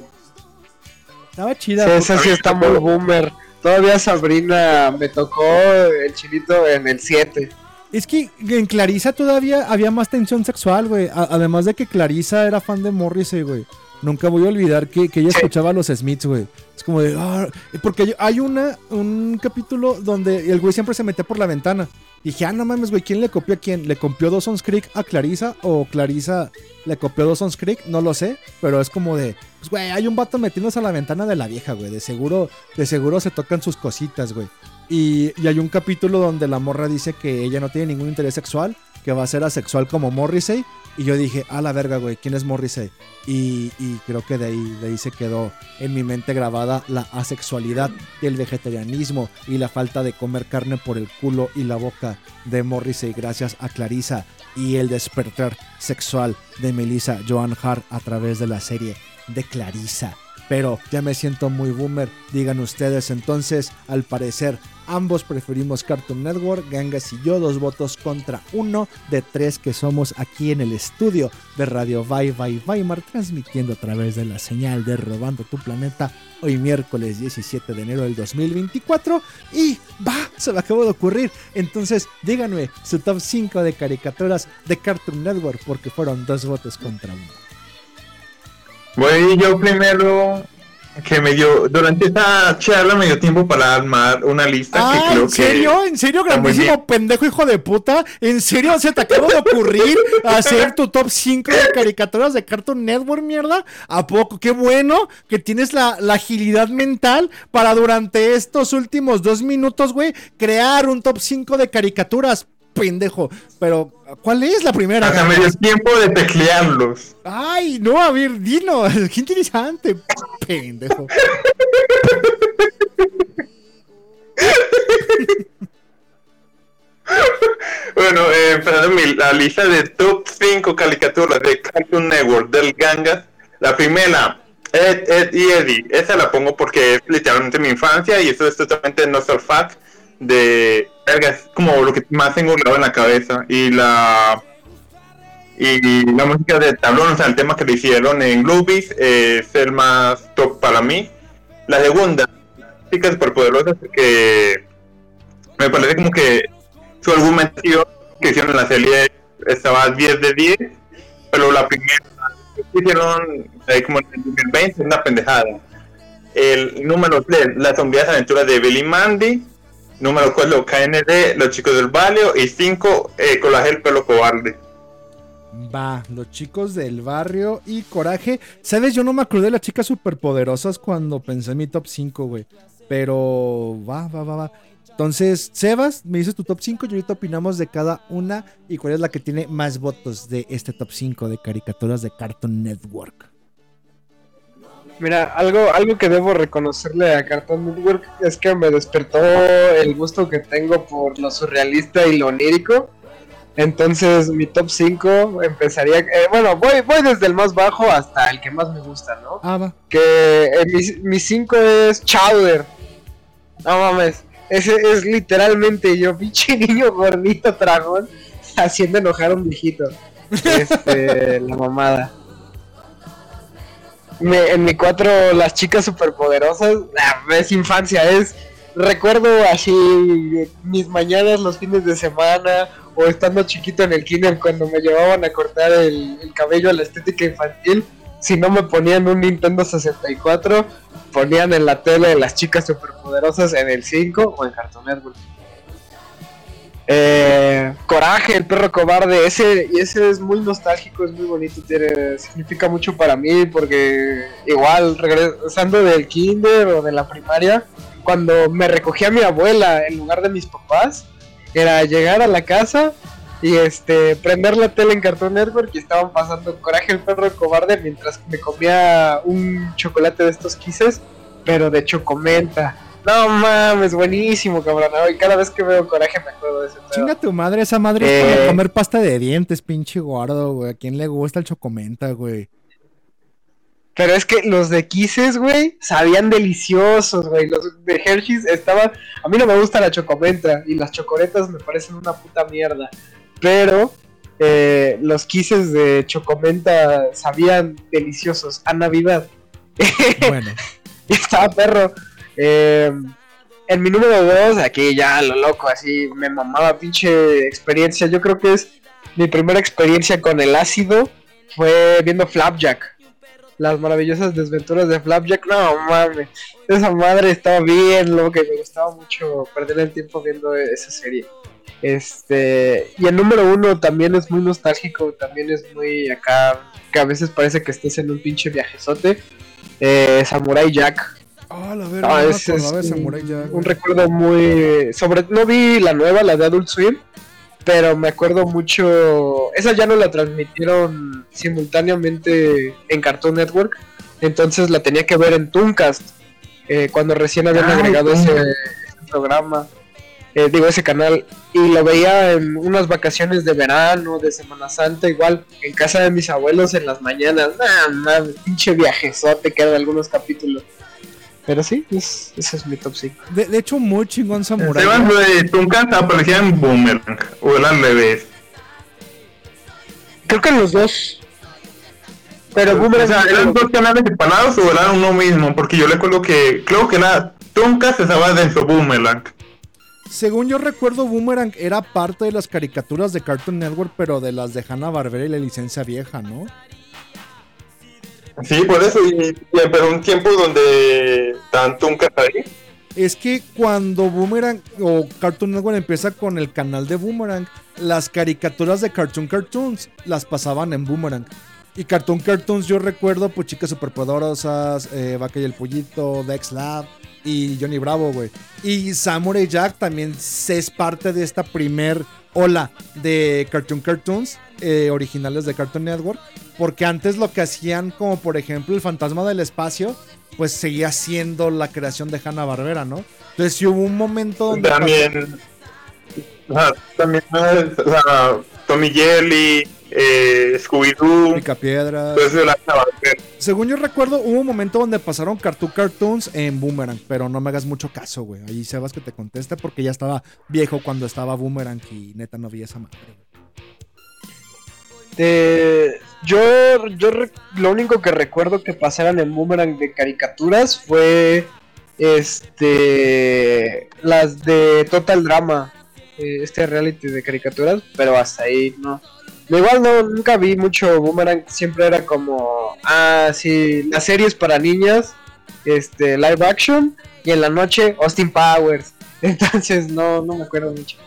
Estaba chida. sí, esa sí está muy boomer. Todavía Sabrina me tocó el chilito en el 7. Es que en Clarisa todavía había más tensión sexual, güey. Además de que Clarisa era fan de Morrissey, güey. Nunca voy a olvidar que, que ella escuchaba a los Smiths, güey. Es como de... "Ah", porque hay- hay una, un capítulo donde el güey siempre se metía por la ventana. Dije, ah, no mames, güey, ¿quién le copió a quién? ¿Le copió Dawson's Creek a Clarisa o Clarisa le copió Dawson's Creek? No lo sé, pero es como de... Pues, güey, hay un vato metiéndose a la ventana de la vieja, güey. De seguro, de seguro se tocan sus cositas, güey. Y, hay un capítulo donde la morra dice que ella no tiene ningún interés sexual, que va a ser asexual como Morrissey. Y yo dije, a la verga, güey, ¿quién es Morrissey? Y, creo que de ahí, de ahí se quedó en mi mente grabada la asexualidad y el vegetarianismo y la falta de comer carne por el culo y la boca de Morrissey gracias a Clarisa y el despertar sexual de Melissa Joan Hart a través de la serie de Clarisa. Pero ya me siento muy boomer, digan ustedes. Entonces, al parecer, ambos preferimos Cartoon Network, Gangas y yo, dos votos contra uno de tres que somos aquí en el estudio de Radio Bye Bye Weimar, transmitiendo a través de la señal de Robando tu Planeta, hoy miércoles 17 de enero del 2024. Y va, se me acabó de ocurrir. Entonces, díganme su top 5 de caricaturas de Cartoon Network, porque fueron dos votos contra uno. Voy yo primero, que me dio, durante esta charla me dio tiempo para armar una lista Ah, que creo ¿en serio? que... ¿En serio, grandísimo pendejo hijo de puta? ¿En serio se te acaba de ocurrir hacer tu top 5 de caricaturas de Cartoon Network, mierda? ¿A poco? Qué bueno que tienes la, la agilidad mental para durante estos últimos dos minutos, güey, crear un top 5 de caricaturas, pendejo. Pero, ¿cuál es la primera? Hasta me dio tiempo de teclearlos. Ay, no, a ver, dino. Qué interesante, pendejo. Bueno, eh, empezando mi, la lista de top 5 caricaturas de Cartoon Network del Gangas. La primera, Ed, Ed y Eddie. Esa la pongo porque es literalmente mi infancia y eso es totalmente no fact de es como lo que más tengo grabado en la cabeza y la y la música de tablón, o sea, el tema que le hicieron en Gloobies eh, es el más top para mí. La segunda, chicas superpoderosas que me parece como que su argumentación que hicieron en la serie estaba 10 de 10, pero la primera que hicieron como en el 2020 es una pendejada. El número 3, las sombrías aventuras de Billy Mandy. Número 4, KND, los chicos del barrio. Y 5, eh, Coraje el pelo cobarde. Va, los chicos del barrio y coraje. ¿Sabes? Yo no me acordé de las chicas superpoderosas cuando pensé en mi top 5, güey. Pero va, va, va, va. Entonces, Sebas, me dices tu top 5 y ahorita opinamos de cada una y cuál es la que tiene más votos de este top 5 de caricaturas de Cartoon Network. Mira, algo, algo que debo reconocerle a Cartoon Network es que me despertó el gusto que tengo por lo surrealista y lo onírico. Entonces mi top 5 empezaría, eh, bueno, voy, voy desde el más bajo hasta el que más me gusta, ¿no? Ah, va. Que eh, mi- mi 5 es Chowder. No mames, ese es literalmente yo, pinche niño gordito dragón, haciendo enojar a un viejito. Este, la mamada. Me- en mi 4, las chicas superpoderosas, nah, es infancia, es recuerdo así mis mañanas, los fines de semana, o estando chiquito en el kinder cuando me llevaban a cortar el, el cabello a la estética infantil. Si no me ponían un Nintendo 64, ponían en la tele las chicas superpoderosas en el 5 o en Cartoon Network. Eh, Coraje, el perro cobarde, ese, y ese es muy nostálgico, es muy bonito, tiene, significa mucho para mí porque igual regresando del kinder o de la primaria, cuando me recogía mi abuela en lugar de mis papás, era llegar a la casa y este prender la tele en Cartoon Network y estaban pasando Coraje el perro cobarde mientras me comía un chocolate de estos quises, pero de chocomenta. No mames, buenísimo, cabrón. Y cada vez que veo Coraje me acuerdo de ese pedo. Chinga tu madre, esa madre es para Eh. comer pasta de dientes, pinche gordo, güey. ¿A quién le gusta el chocomenta, güey? Pero es que los de Kisses, güey, sabían deliciosos, güey. Los de Hershey's estaban. A mí no me gusta la chocomenta y las chocoretas me parecen una puta mierda. Pero eh, los Kisses de chocomenta sabían deliciosos a Navidad. Bueno, Y estaba perro. Eh, en mi número 2, aquí ya lo loco, así me mamaba pinche experiencia. Yo creo que es mi primera experiencia con el ácido. Fue viendo Flapjack. Las maravillosas desventuras de Flapjack. No mames, esa madre estaba bien loca y me gustaba mucho perder el tiempo viendo esa serie. Este, y el número uno también es muy nostálgico, también es muy acá, que a veces parece que estés en un pinche viajezote. Eh, Samurai Jack. Ah, la verga, Ah, es de un, Jack, un recuerdo muy sobre no vi la nueva la de Adult Swim pero me acuerdo mucho esa ya no la transmitieron simultáneamente en Cartoon Network entonces la tenía que ver en Tooncast eh, cuando recién habían Ay, agregado ese, programa eh, digo ese canal y lo veía en unas vacaciones de verano de Semana Santa igual en casa de mis abuelos en las mañanas. Nah, mames, pinche viajezote que eran algunos capítulos pero sí, es- ese es mi top 5. De, de hecho, muy chingón Samurai. Esteban de Tunkan aparecía en Boomerang, o era al revés. Creo que en los dos. Pero O Boomerang. sea, ¿eran dos canales separados o eran uno mismo? Porque yo recuerdo que, creo que era Tunkas estaba dentro de Boomerang. Según yo recuerdo, Boomerang era parte de las caricaturas de Cartoon Network, pero de las de Hanna Barbera y la licencia vieja, ¿no? Sí, por eso, y, empezó un tiempo donde estaban Tunkas ahí. Es que cuando Boomerang o Cartoon Network empieza con el canal de Boomerang, las caricaturas de Cartoon Cartoons las pasaban en Boomerang. Y Cartoon Cartoons yo recuerdo, pues chicas superpoderosas, eh, Vaca y el Pollito, Dex Lab y Johnny Bravo, güey. Y Samurai Jack también se es parte de esta primer ola de Cartoon Cartoons eh, originales de Cartoon Network. Porque antes lo que hacían, como por ejemplo el Fantasma del Espacio, pues seguía siendo la creación de Hanna Barbera, ¿no? Entonces sí hubo un momento donde. También, también, o sea, Tommy Jelly, eh, Scooby-Doo. Eso de la Sabater. Según yo recuerdo, hubo un momento donde pasaron Cartoon Cartoons en Boomerang, pero no me hagas mucho caso, güey. Ahí Sebas que te conteste porque ya estaba viejo cuando estaba Boomerang y neta no vi esa madre. yo, yo lo único que recuerdo que pasaran en Boomerang de caricaturas fue este las de Total Drama, eh, este reality de caricaturas, pero hasta ahí no. Igual no, nunca vi mucho Boomerang, siempre era como, ah, sí, las series para niñas, este, live action, y en la noche Austin Powers. Entonces no, no me acuerdo mucho.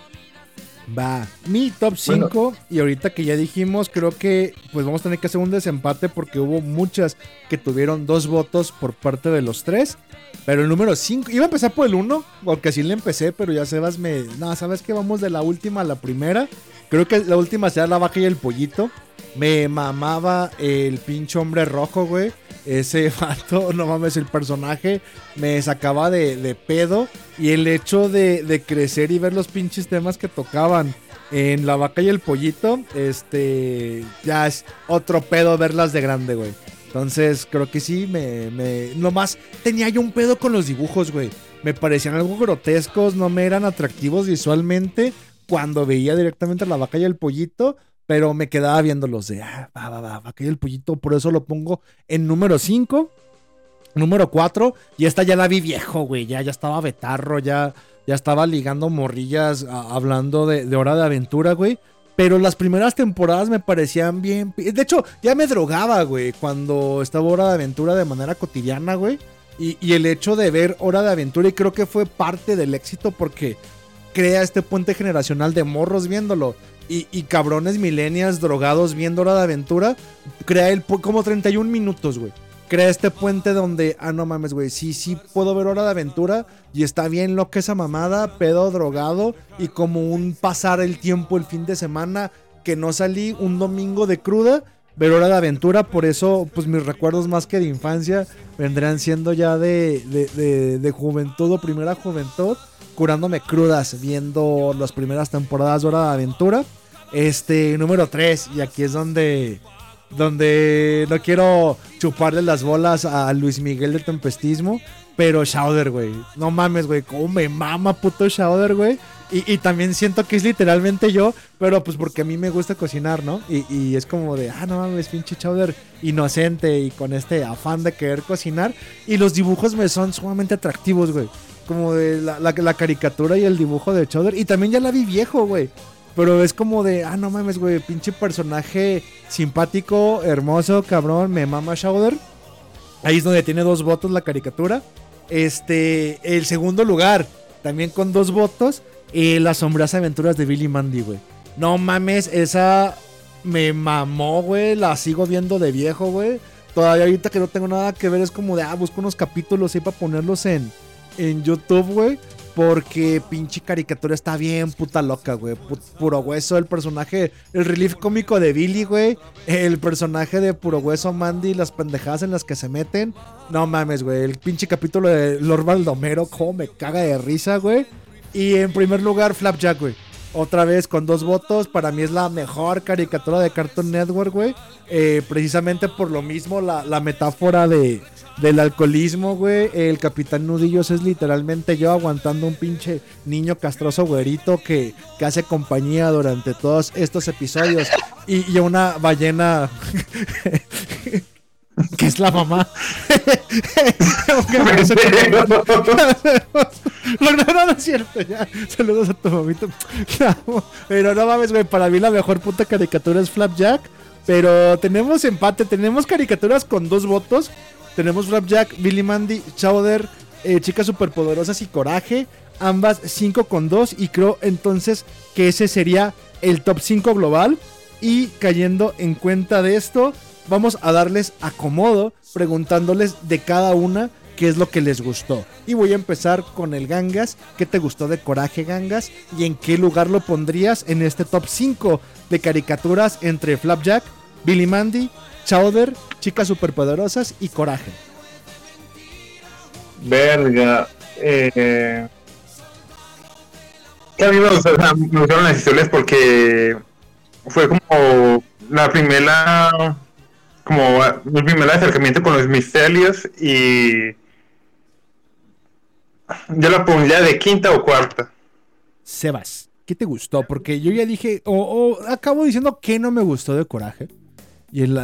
Va, mi top 5 y ahorita que ya dijimos, creo que pues vamos a tener que hacer un desempate porque hubo muchas que tuvieron dos votos por parte de los tres. Pero el número 5, iba a empezar por el 1, porque así le empecé, pero ya Sebas me... No, ¿sabes qué? Vamos de la última a la primera. Creo que la última será la vaca y el pollito. Me mamaba el pinche hombre rojo, güey. Ese vato, no mames, el personaje me sacaba de, de pedo. Y el hecho de, de crecer y ver los pinches temas que tocaban en La Vaca y el Pollito, este, ya es otro pedo verlas de grande, güey. Entonces, creo que sí, me, me... Nomás tenía yo un pedo con los dibujos, güey. Me parecían algo grotescos, no me eran atractivos visualmente cuando veía directamente a La Vaca y el Pollito. Pero me quedaba viéndolos de, ah, va, va, va, y el Pollito. Por eso lo pongo en número 5. Número 4, y esta ya la vi viejo, güey. Ya, ya estaba betarro, ya, ya estaba ligando morrillas, hablando de, Hora de Aventura, güey. Pero las primeras temporadas me parecían bien. De hecho, ya me drogaba, güey, cuando estaba Hora de Aventura de manera cotidiana, güey. Y el hecho de ver Hora de Aventura, y creo que fue parte del éxito porque crea este puente generacional de morros viéndolo. Y, cabrones millennials drogados viendo Hora de Aventura. Crea el como 31 minutos, güey crea este puente donde, ah, no mames, güey, sí, sí puedo ver Hora de Aventura y está bien lo que esa mamada, pedo drogado y como un pasar el tiempo el fin de semana que no salí un domingo de cruda, ver Hora de Aventura, por eso, pues mis recuerdos más que de infancia vendrían siendo ya de, de, de, de juventud o primera juventud, curándome crudas viendo las primeras temporadas de Hora de Aventura. Este, número 3, y aquí es donde donde no quiero chuparle las bolas a Luis Miguel de Tempestismo, pero Shouder, güey. No mames, güey, cómo me mama puto Shouder, güey. Y, y también siento que es literalmente yo, pero pues porque a mí me gusta cocinar, ¿no? Y, y es como de, ah, no mames, pinche Chowder inocente y con este afán de querer cocinar. Y los dibujos me son sumamente atractivos, güey. Como de la, la- la caricatura y el dibujo de Chowder. Y también ya la vi viejo, güey. Pero es como de, ah, no mames, güey, pinche personaje simpático, hermoso, cabrón, me mama Shouder. Ahí es donde tiene dos votos la caricatura. Este, el segundo lugar, también con dos votos, eh, las sombras aventuras de Billy Mandy, güey. No mames, esa me mamó, güey. La sigo viendo de viejo, güey. Todavía ahorita que no tengo nada que ver, es como de, ah, busco unos capítulos ahí para ponerlos en, en YouTube, güey. Porque pinche caricatura está bien puta loca, güey. Pu- Puro hueso, el personaje, el relief cómico de Billy, güey. El personaje de puro hueso Mandy, las pendejadas en las que se meten. No mames, güey. El pinche capítulo de Lord Baldomero, cómo me caga de risa, güey. Y en primer lugar, Flapjack, güey. Otra vez con dos votos. Para mí es la mejor caricatura de Cartoon Network, güey. Eh, precisamente por lo mismo, la, la metáfora de, del alcoholismo, güey. El Capitán Nudillos es literalmente yo aguantando un pinche niño castroso güerito que, que hace compañía durante todos estos episodios. Y, y una ballena que es la mamá. no, no, no, no es cierto, ya. Saludos a tu mamita. Amo. Pero no mames, güey, para mí la mejor puta caricatura es Flapjack. Pero tenemos empate, tenemos caricaturas con dos votos. Tenemos Flapjack, Billy Mandy, Chowder, eh, Chicas Superpoderosas y Coraje. Ambas 5 con 2. Y creo entonces que ese sería el top 5 global. Y cayendo en cuenta de esto, vamos a darles acomodo preguntándoles de cada una qué es lo que les gustó. Y voy a empezar con el Gangas. ¿Qué te gustó de Coraje Gangas? ¿Y en qué lugar lo pondrías en este top 5 de caricaturas entre Flapjack, Billy Mandy, Chowder, Chicas Superpoderosas y Coraje? Verga. Eh... A mí me, las historias porque fue como la primera, como mi primer acercamiento con los misterios y yo la pondría de quinta o cuarta. Sebas, ¿qué te gustó? Porque yo ya dije, o acabo diciendo que no me gustó de Coraje. Y, el-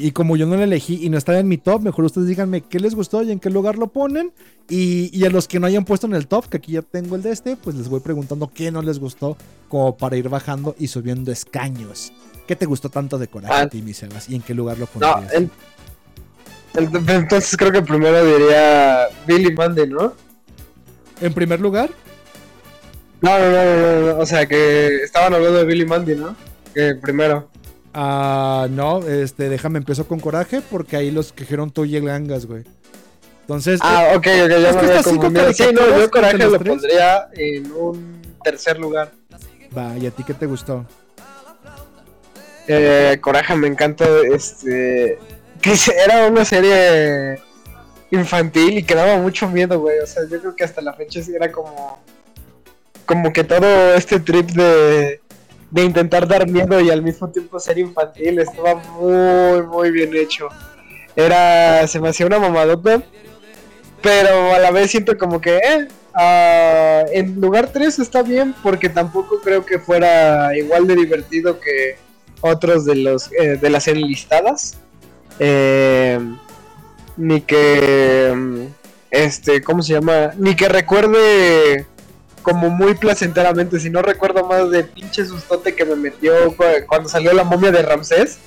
y como yo no la elegí y no estaba en mi top, mejor ustedes díganme qué les gustó y en qué lugar lo ponen. Y, y a los que no hayan puesto en el top, que aquí ya tengo el de este, pues les voy preguntando qué no les gustó, como para ir bajando y subiendo escaños. ¿Qué te gustó tanto de Coraje Ah. a ti, mi Sebas? ¿Y en qué lugar lo No, pondrías? el- el- entonces creo que primero diría Billy Mandy, ¿no? ¿En primer lugar? No, no, no, no, no, o sea que estaban hablando de Billy Mandy, ¿no? Que primero. Ah, no, este, déjame empiezo con Coraje porque ahí los quejaron tú y el Gangas, güey. Entonces, Ah, eh, ok, ok, ya me cinco confundido. Sí, no, yo Coraje lo tres- pondría en un tercer lugar. Va, ¿y a ti qué te gustó? Eh, Coraje me encanta, este... Era una serie infantil y que daba mucho miedo, güey. O sea, yo creo que hasta la fecha sí era como... Como que todo este trip de... De intentar dar miedo y al mismo tiempo ser infantil estaba muy, muy bien hecho. Era... Se me hacía una mamadota. Pero a la vez siento como que... Eh, ah, en lugar 3 está bien porque tampoco creo que fuera igual de divertido que otros de los eh, de las enlistadas Eh, ni que este cómo se llama ni que recuerde como muy placenteramente si no recuerdo más de pinche sustote que me metió cu- cuando salió la momia de Ramsés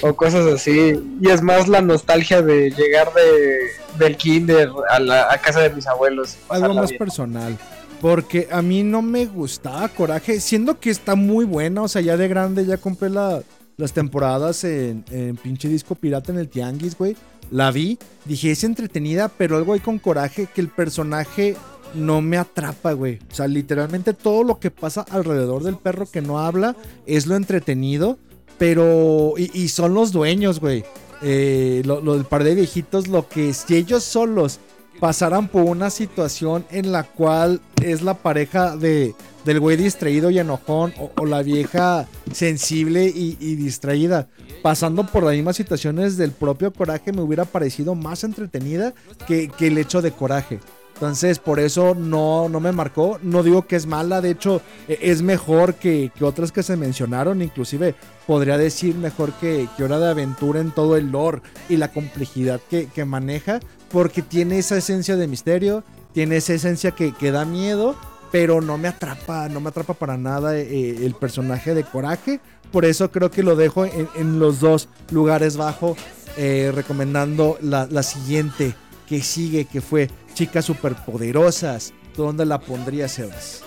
o cosas así y es más la nostalgia de llegar de del kinder a la a casa de mis abuelos Algo más bien. personal. Porque a mí no me gustaba Coraje, siendo que está muy buena, o sea, ya de grande ya compré la- las temporadas en, pinche disco pirata en el Tianguis, güey. La vi, dije, es entretenida, pero algo hay con Coraje que el personaje no me atrapa, güey. O sea, literalmente todo lo que pasa alrededor del perro que no habla es lo entretenido, pero... Y, son los dueños, güey. Eh, lo, lo del par de viejitos, lo que si ellos solos pasaran por una situación en la cual es la pareja de del güey distraído y enojón o, o la vieja sensible y, y distraída. Pasando por las mismas situaciones del propio coraje me hubiera parecido más entretenida que, que el hecho de coraje. Entonces por eso no, no me marcó. No digo que es mala de hecho e- es mejor que, que otras que se mencionaron. Inclusive podría decir mejor que, que Hora de Aventura en todo el lore y la complejidad que, que maneja porque tiene esa esencia de misterio, tiene esa esencia que, que da miedo, pero no me atrapa, no me atrapa para nada eh, el personaje de Coraje. Por eso creo que lo dejo en, los dos lugares bajo, eh, recomendando la, siguiente que sigue, que fue Chicas Superpoderosas. ¿Tú ¿Dónde la pondrías, Sebas?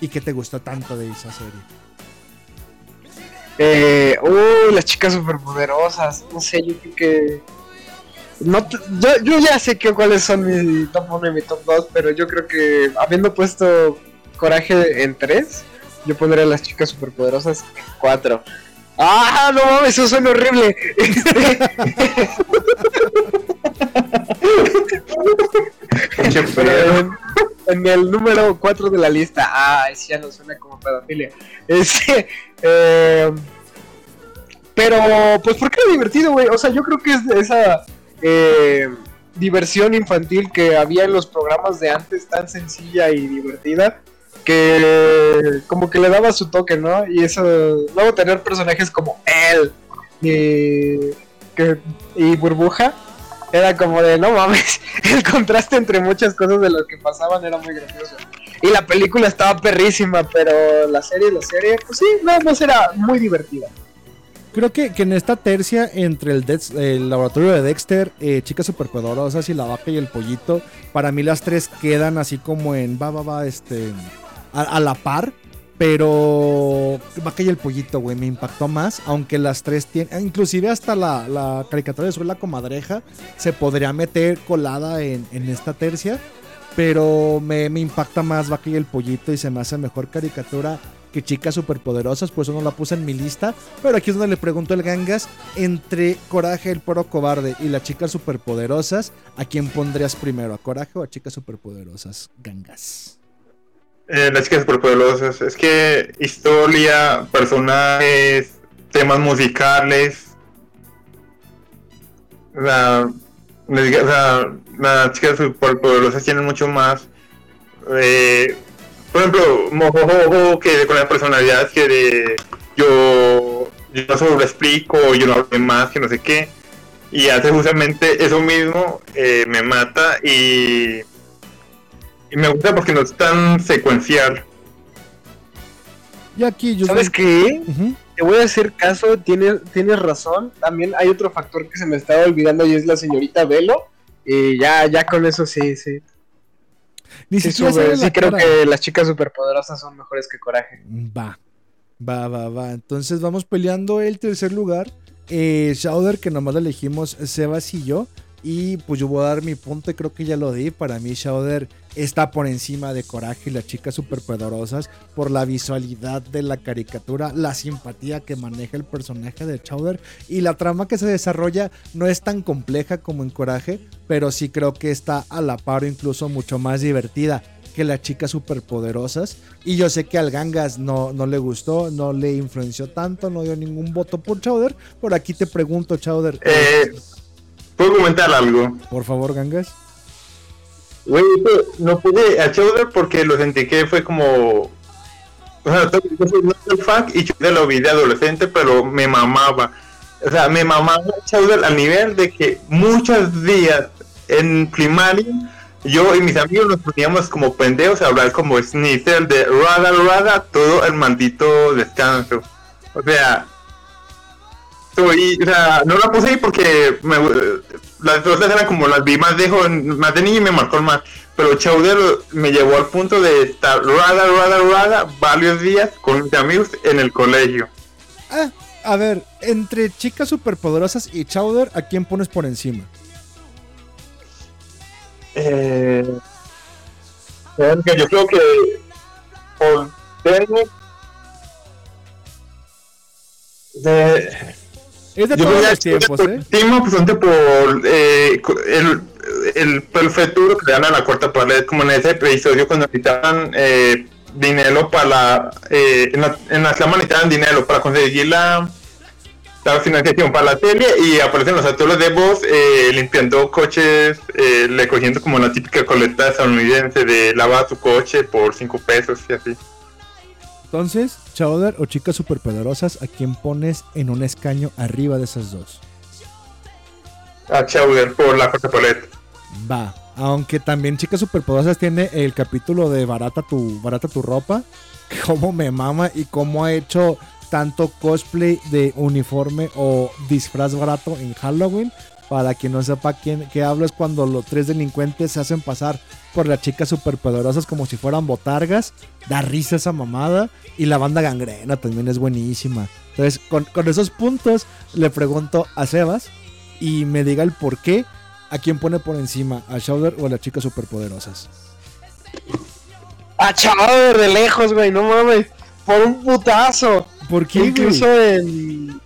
¿Y qué te gustó tanto de esa serie? Eh, uy, las chicas superpoderosas. No sé, yo creo que. No, yo, yo ya sé que cuáles son mi top 1 y mi top 2, pero yo creo que habiendo puesto Coraje en 3, yo pondría las chicas superpoderosas en 4. ¡Ah, no mames! Eso suena horrible. En, en el número 4 de la lista, ah, ese ya no suena como pedofilia. Ese, eh, pero, pues, ¿por qué era divertido, güey? O sea, yo creo que es de esa eh, diversión infantil que había en los programas de antes, tan sencilla y divertida, que como que le daba su toque, ¿no? Y eso, luego tener personajes como él y, que, y Burbuja, era como de, no mames, el contraste entre muchas cosas de lo que pasaban era muy gracioso. Y la película estaba perrísima, pero la serie, la serie, pues sí, nada más era muy divertida. Creo que, que en esta tercia entre el, Dex- el laboratorio de Dexter, eh, Chicas Superpoderosas y la vaca y el pollito, para mí las tres quedan así como en va, va, va, este, a, la par. Pero vaca y el pollito, güey, me impactó más. Aunque las tres tienen, inclusive hasta la, la caricatura de Soy la comadreja se podría meter colada en, en esta tercia. Pero me, me impacta más Vaca y el Pollito y se me hace mejor caricatura que Chicas Superpoderosas, por eso no la puse en mi lista. Pero aquí es donde le pregunto el Gangas, entre Coraje, el Poro Cobarde y las Chicas Superpoderosas, ¿a quién pondrías primero? ¿A Coraje o a Chicas Superpoderosas? Gangas. Eh, las chicas superpoderosas. Es que historia, personajes, temas musicales. Digo, o sea, las chicas superpoderosas tienen mucho más. eh, por ejemplo, Mojojojo, que con la personalidad que de yo, yo no solo lo explico, yo no hablo de más, que no sé qué. Y hace justamente eso mismo, eh, me mata y, y me gusta porque no es tan secuencial. Y aquí yo ¿Sabes qué? Te voy a hacer caso, tienes, tienes razón. También hay otro factor que se me estaba olvidando y es la señorita Velo. Y ya, ya con eso sí, sí. Ni Sí, sube. Sí creo cara. que las chicas superpoderosas son mejores que Coraje. Va. Va, va, va. Entonces vamos peleando el tercer lugar. Eh, Shauder, que nomás lo elegimos Sebas y yo. Y pues yo voy a dar mi punto y creo que ya lo di. Para mí Shauder está por encima de Coraje y las chicas superpoderosas por la visualidad de la caricatura, la simpatía que maneja el personaje de Chowder y la trama que se desarrolla no es tan compleja como en Coraje, pero sí creo que está a la par o incluso mucho más divertida que las chicas superpoderosas. Y yo sé que al Gangas no, no le gustó, no le influenció tanto, no dio ningún voto por Chowder. Por aquí te pregunto, Chowder. Eh, ¿Puedo comentar algo? Por favor, Gangas. Güey, no pude a Chowder porque lo sentí que fue como. O sea, yo soy no fan y Chowder lo vi de adolescente, pero me mamaba. O sea, me mamaba Chowder al nivel de que muchos días en primaria yo y mis amigos nos poníamos como pendejos a hablar como Snitzel de Rada Rada todo el maldito descanso. O sea, soy, o sea, no la puse ahí porque me, las otras eran como las vi más de, joven- más de niño y me marcó más. Pero Chowder me llevó al punto de estar rada, rada, rada varios días con mis amigos en el colegio. Ah, a ver, entre chicas superpoderosas y Chowder, ¿a quién pones por encima? Eh, es que yo creo que por de, Es de Yo todos los tiempos, ¿eh? Último, ante por eh, el, el perfecto que le dan a la cuarta pared, como en ese episodio cuando necesitaban eh, dinero para la, eh, en la, en la necesitaban dinero para conseguir la, la financiación para la serie y aparecen los actores de voz eh, limpiando coches, eh, le cogiendo como la típica colecta estadounidense de lavar tu coche por 5 pesos y así. Entonces, Chowder o chicas superpoderosas, ¿a quién pones en un escaño arriba de esas dos? A Chowder por la pared. Va. Aunque también Chicas Superpoderosas tiene el capítulo de Barata tu, barata tu ropa. Cómo me mama y cómo ha hecho tanto cosplay de uniforme o disfraz barato en Halloween. Para quien no sepa quién, qué hablo es cuando los tres delincuentes se hacen pasar por las chicas superpoderosas como si fueran botargas. Da risa esa mamada. Y la banda gangrena también es buenísima. Entonces, con, con esos puntos le pregunto a Sebas y me diga el por qué ¿A quién pone por encima? ¿A Shouder o a las chicas superpoderosas? A Chowder de lejos, güey, no mames. Por un putazo. ¿Por qué, Incluso en.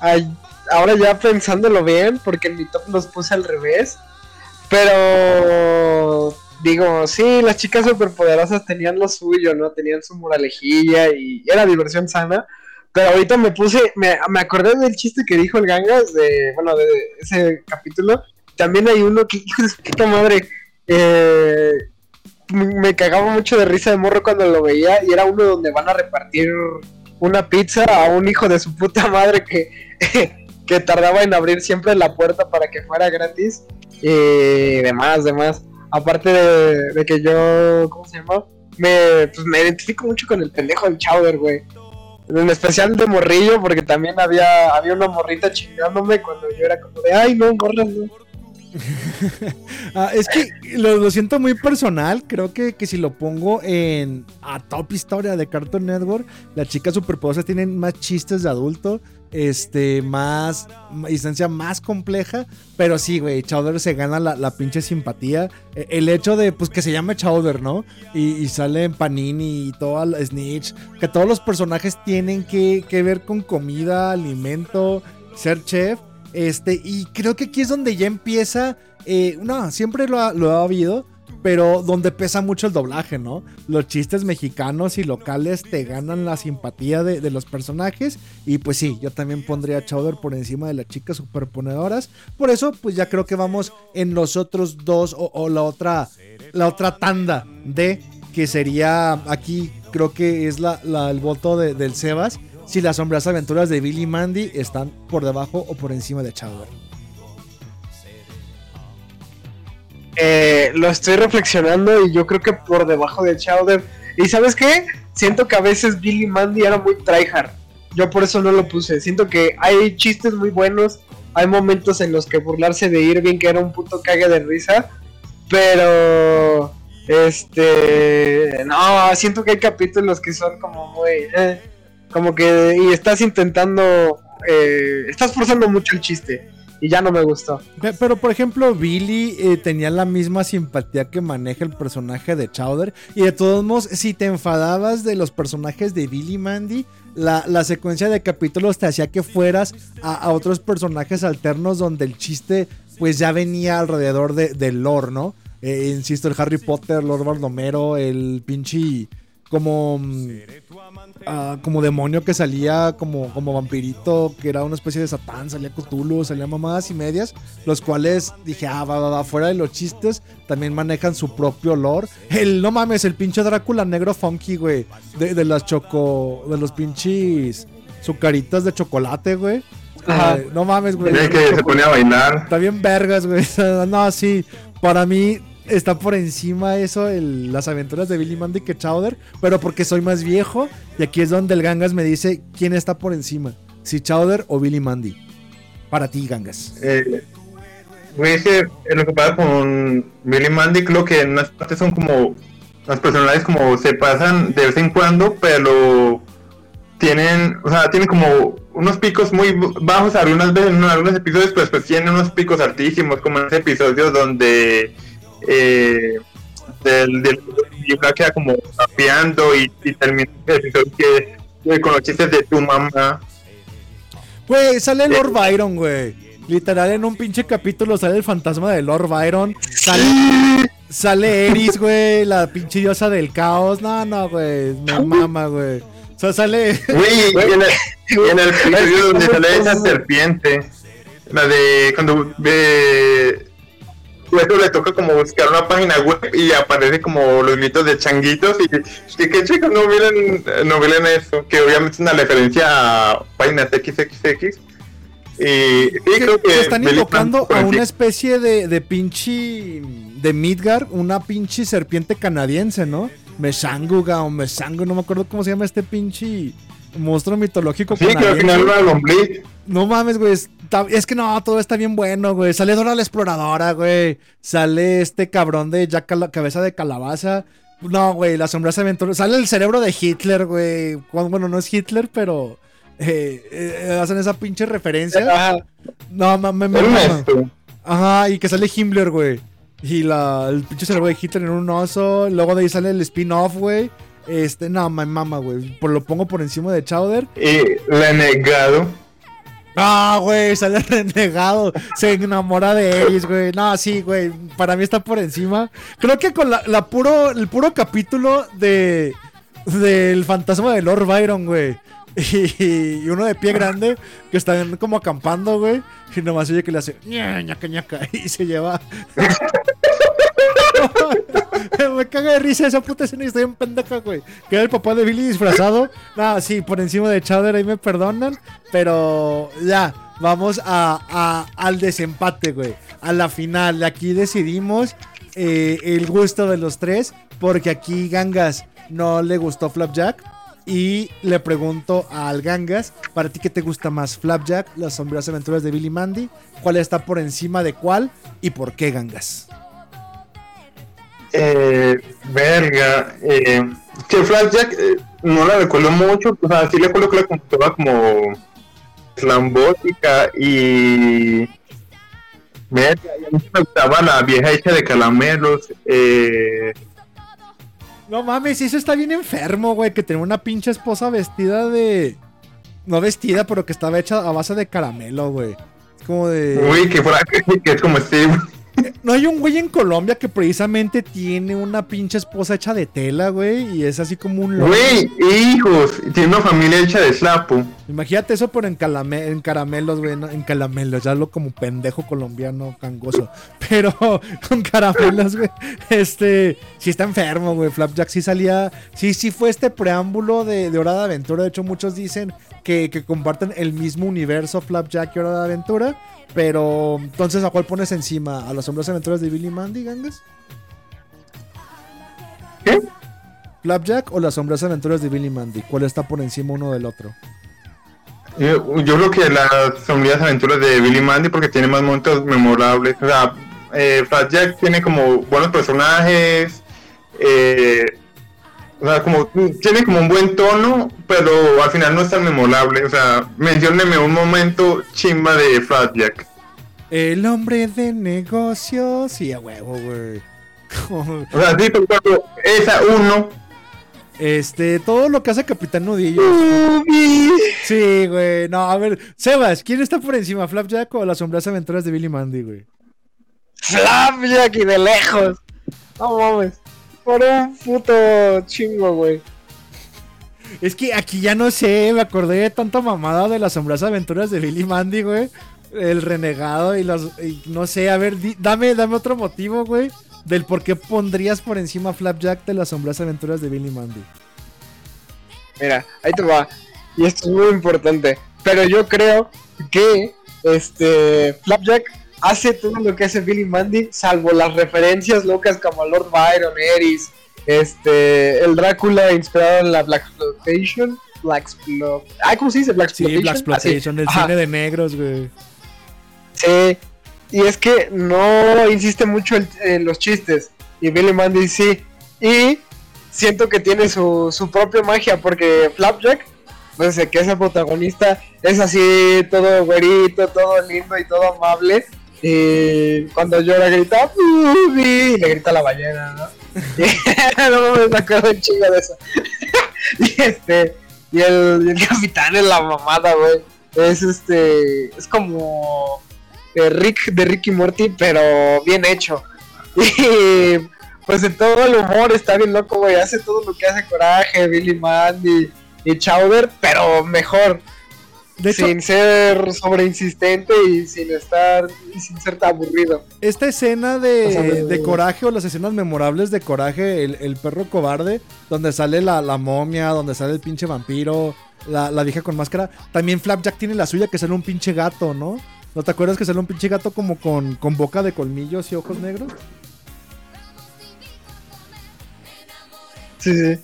ay, ahora ya pensándolo bien, porque en mi top los puse al revés. Pero. Digo, sí, las chicas superpoderosas tenían lo suyo, ¿no? Tenían su moralejilla y era diversión sana. Pero ahorita me puse, me, me acordé del chiste que dijo el Gangas, de, bueno, de ese capítulo. También hay uno que, hijo de puta madre, eh, me cagaba mucho de risa de morro cuando lo veía y era uno donde van a repartir una pizza a un hijo de su puta madre que, que tardaba en abrir siempre la puerta para que fuera gratis y demás, demás. Aparte de, de que yo, ¿cómo se llama? Me, pues me identifico mucho con el pendejo del Chowder, güey. En especial de morrillo, porque también había, había una morrita chingándome cuando yo era como de, ay, no, morras, no. Ah, es que lo, lo siento muy personal. Creo que, que si lo pongo en a top historia de Cartoon Network, las chicas superpoderosas tienen más chistes de adulto, este, más instancia más compleja. Pero sí, güey, Chowder se gana la, la pinche simpatía. E- El hecho de pues que se llame Chowder, ¿no? Y, y sale en Panini y todo el Snitch. Que todos los personajes tienen que, que ver con comida, alimento, ser chef. Este, y creo que aquí es donde ya empieza. eh, no, siempre lo ha, lo ha habido. Pero donde pesa mucho el doblaje, ¿no? Los chistes mexicanos y locales te ganan la simpatía de, los personajes. Y pues sí, yo también pondría a Chowder por encima de las chicas superponedoras. Por eso, pues ya creo que vamos en los otros dos o, la otra la otra tanda de que sería aquí creo que es la- el voto de- del Sebas si las sombras aventuras de Billy y Mandy están por debajo o por encima de Chowder. Eh, lo estoy reflexionando y yo creo que por debajo de Chowder. ¿Y sabes qué? Siento que a veces Billy Mandy era muy tryhard. Yo por eso no lo puse. Siento que hay chistes muy buenos. Hay momentos en los que burlarse de Irving, que era un puto cague de risa. Pero. Este. No, siento que hay capítulos que son como muy. eh, como que. Y estás intentando. eh, estás forzando mucho el chiste. Y ya no me gustó. Pe- Pero por ejemplo, Billy eh, tenía la misma simpatía que maneja el personaje de Chowder. Y de todos modos, si te enfadabas de los personajes de Billy Mandy, la, la secuencia de capítulos te hacía que fueras a, a otros personajes alternos donde el chiste pues ya venía alrededor de, del lore, ¿no? Eh, insisto, el Harry Potter, Lord Baldomero, el pinche como mm, ah, como demonio que salía como, como vampirito, que era una especie de satán, salía Cthulhu, salía mamadas y medias, los cuales dije, ah, va, va, va, fuera de los chistes, también manejan su propio olor. El, no mames, el pinche Drácula negro funky, güey, de, de las choco, de los pinches sucaritas de chocolate, güey. Ajá. Eh, no mames, güey. Que se ponía a bailar. Está bien vergas, güey. No, sí. Para mí está por encima eso, el- las aventuras de Billy Mandy que Chowder. Pero porque soy más viejo. Y aquí es donde el Gangas me dice quién está por encima. Si Chowder o Billy Mandy. Para ti, Gangas. Eh, es que eh, lo que pasa con Billy Mandy, creo que en unas partes son como. Los personajes como se pasan de vez en cuando, pero tienen, o sea, tienen como unos picos muy bajos algunas veces en algunos episodios, pero después tienen unos picos altísimos, como en ese episodio donde eh, del, del libro queda como tapeando y, y termina el episodio que, que con los chistes de tu mamá. Güey, sale Lord Byron, güey. Literal, en un pinche capítulo sale el fantasma de Lord Byron. Sale, sale Eris, güey, la pinche diosa del caos. No, no, güey. Me mama, güey. O sea, sale. Güey, en el, y en el episodio donde sale esa serpiente, la de cuando ve. Luego le toca como buscar una página web y aparece como los gritos de changuitos y que, que chicos no miren, no miren eso, que obviamente es una referencia a páginas XXX. Y sí, creo que están invocando a una especie de, de pinche. de Midgar, una pinche serpiente canadiense, ¿no? Meshanguga o Mesango, no me acuerdo cómo se llama este pinche monstruo mitológico Sí, que al final era lombriz. No mames, güey. está- es que no, todo está bien bueno, güey. Sale Dora la exploradora, güey. Sale este cabrón de Jack Cala- cabeza de calabaza. No, güey, las sombras aventuras. Sale el cerebro de Hitler, güey. Bueno, no es Hitler, pero eh, eh, hacen esa pinche referencia. No, mames, me, esto. Ajá, y que sale Himmler, güey. Y la, el pinche cerebro de Hitler en un oso. Luego de ahí sale el spin-off, güey. Este, no, me mama, güey. Por, lo pongo por encima de Chowder. Y renegado. Ah, güey, sale renegado. Se enamora de Eris, güey. No, sí, güey. Para mí está por encima. Creo que con la, la puro, el puro capítulo de del fantasma de Lord Byron, güey. Y, y uno de pie grande que están como acampando, güey. Y nomás oye que le hace ña, ñaca, ñaca, y se lleva. Me caga de risa esa puta escena y estoy en pendeja, güey. Que era el papá de Billy disfrazado. Nada, sí, por encima de Chowder, ahí me perdonan. Pero ya, vamos a, al desempate, güey. A la final. Aquí decidimos eh, el gusto de los tres. Porque aquí Gangas no le gustó Flapjack. Y le pregunto al Gangas, ¿para ti qué te gusta más? ¿Flapjack, las sombrías aventuras de Billy Mandy? ¿Cuál está por encima de cuál? ¿Y por qué Gangas? Eh, verga. Eh, que Flapjack eh, no la recuerdo mucho. O sea, sí recuerdo que la contaba como slambótica y. Verga, y a mí sí me gustaba la vieja hecha de calamelos. Eh, No mames, eso está bien enfermo, güey. Que tenía una pinche esposa vestida de. No vestida, pero que estaba hecha a base de caramelo, güey. Es como de. uy, que fuera que, que es como Steve. No hay un güey en Colombia que precisamente tiene una pinche esposa hecha de tela, güey, y es así como un loco. Güey, hijos, y tiene una familia hecha de slapo. Imagínate eso por en, calame- en caramelos, güey, no, en caramelos, ya lo como pendejo colombiano cangoso. Pero con caramelos, güey, este, sí está enfermo, güey. Flapjack sí salía, sí, sí fue este preámbulo de, de Hora de Aventura. De hecho, muchos dicen que, que comparten el mismo universo Flapjack y Hora de Aventura. Pero entonces, ¿a cuál pones encima? ¿A las sombras aventuras de Billy Mandy, Gangas? ¿Qué? ¿Flapjack o las sombras aventuras de Billy Mandy? ¿Cuál está por encima uno del otro? Yo, yo creo que las sombrías aventuras de Billy Mandy porque tiene más momentos memorables. O sea, eh, Flapjack tiene como buenos personajes. eh, o sea, como tiene como un buen tono, pero al final no es tan memorable. O sea, mencióneme un momento chimba de Flapjack. El hombre de negocios. Sí, a huevo, güey. O sea, sí, pero esa uno. Este, todo lo que hace Capitán Nudillo. Sí, güey. No, a ver, Sebas, ¿quién está por encima? ¿Flapjack o las sombras aventuras de Billy Mandy, güey? Flapjack y de lejos. No mames. Por un puto chingo, güey. Es que aquí ya no sé, me acordé de tanta mamada de las sombras aventuras de Billy Mandy, güey. El renegado y los. y no sé, a ver, di- dame, dame otro motivo, güey. Del por qué pondrías por encima Flapjack de las sombras aventuras de Billy Mandy. Mira, ahí te va. Y esto es muy importante. Pero yo creo que este Flapjack hace todo lo que hace Billy Mandy, salvo las referencias locas como Lord Byron, Eris, este, el Drácula inspirado en la Black Exploitation. Black Explo- ah, ¿cómo se dice? Black Sí, Exploitation. Black Exploitation, el Ajá. cine de negros, güey. Sí, y es que no insiste mucho en, en los chistes. Y Billy Mandy sí. Y siento que tiene su, su propia magia, porque Flapjack, pues que es el protagonista, es así, todo güerito, todo lindo y todo amable. Y cuando llora grita, "Bubi", y le grita a la ballena, ¿no? Y- no me acuerdo un chingo de eso. y este, y el, capitán es la mamada, güey. Es este, es como de Rick de Rick y Morty, pero bien hecho. Y pues en todo el humor está bien loco, güey. Hace todo lo que hace Coraje, Billy Mandy y Chowder, pero mejor. De hecho- sin ser sobre insistente y sin estar y sin ser tan aburrido. Esta escena de, O sea, de- de coraje o las escenas memorables de coraje, el, el perro cobarde, donde sale la, la momia, donde sale el pinche vampiro, la, la vieja con máscara. También Flapjack tiene la suya que sale un pinche gato, ¿no? ¿No te acuerdas que sale un pinche gato como con, con boca de colmillos y ojos negros? Sí, sí.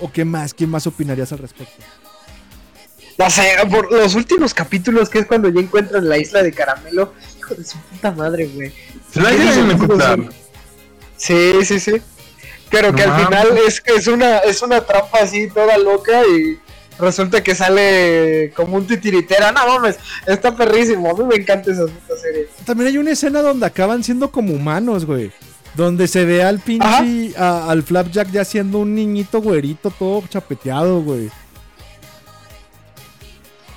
¿O qué más? ¿Quién más opinarías al respecto? No sé, por los últimos capítulos, que es cuando ya encuentran la isla de caramelo. Hijo de su puta madre, güey. Se la encontrar. son. Sí, sí, sí. Pero que No al final es que es una, es una trampa así toda loca y resulta que sale como un titiritera. No mames, está perrísimo. A mí me encanta esa puta serie. También hay una escena donde acaban siendo como humanos, güey. Donde se ve al pinche, a- al Flapjack ya siendo un niñito güerito todo chapeteado, güey.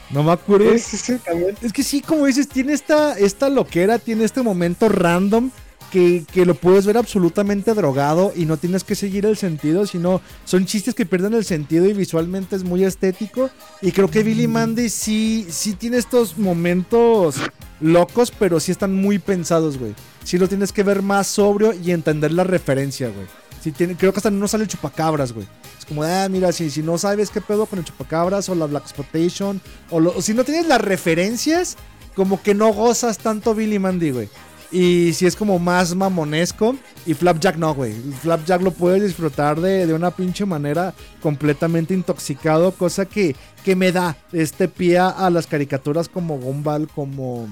No me acuerdo. Sí, sí, sí, también. Es que sí, como dices, tiene esta, esta loquera, tiene este momento random que, que lo puedes ver absolutamente drogado y no tienes que seguir el sentido, sino son chistes que pierden el sentido y visualmente es muy estético. Y creo que Billy Mandy sí, sí tiene estos momentos locos, pero sí están muy pensados, güey. Sí lo tienes que ver más sobrio y entender la referencia, güey. Tiene, creo que hasta no sale chupacabras, güey. Es como, ah, mira, si, si no sabes qué pedo con el chupacabras o la Black Exploitation, o, lo- o si no tienes las referencias, como que no gozas tanto Billy Mandy, güey. Y si es como más mamonesco. Y Flapjack no, güey. Flapjack lo puedes disfrutar de, de una pinche manera completamente intoxicado. Cosa que, que me da este pie a las caricaturas como Gumball, como,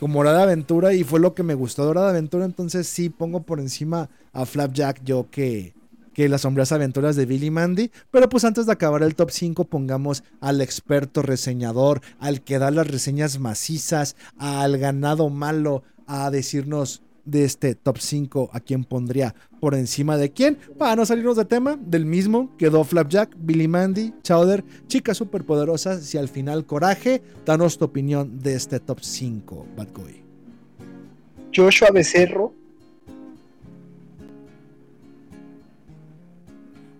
como Hora de Aventura. Y fue lo que me gustó de Hora de Aventura. Entonces sí pongo por encima a Flapjack yo que, que las sombrías aventuras de Billy Mandy. Pero pues antes de acabar el top 5 pongamos al experto reseñador, al que da las reseñas macizas, al ganado malo, a decirnos de este top 5 a quién pondría por encima de quién. Para no salirnos de tema, del mismo quedó Flapjack, Billy Mandy, Chowder, chicas superpoderosas y al final Coraje. Danos tu opinión de este top 5, Bad Boy. Joshua Becerro.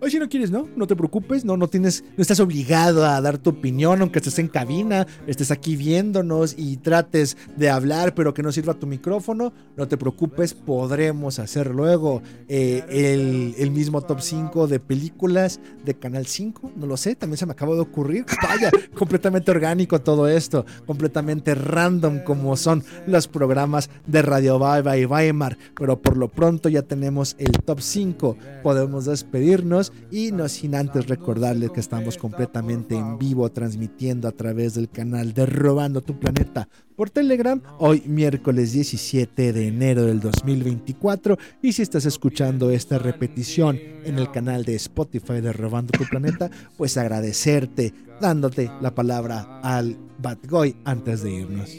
Oye, si no quieres, ¿no? No te preocupes, no, no tienes, no estás obligado a dar tu opinión, aunque estés en cabina, estés aquí viéndonos y trates de hablar, pero que no sirva tu micrófono, no te preocupes, podremos hacer luego eh, el, mismo top 5 de películas de Canal 5, no lo sé, también se me acaba de ocurrir, vaya, completamente orgánico todo esto, completamente random como son los programas de Radio Bye Bye Weimar, pero por lo pronto ya tenemos el top 5, podemos despedirnos y no sin antes recordarles que estamos completamente en vivo transmitiendo a través del canal de Robando tu Planeta por Telegram hoy miércoles 17 de enero del 2024 y si estás escuchando esta repetición en el canal de Spotify de Robando tu Planeta pues agradecerte dándote la palabra al Bad Boy antes de irnos.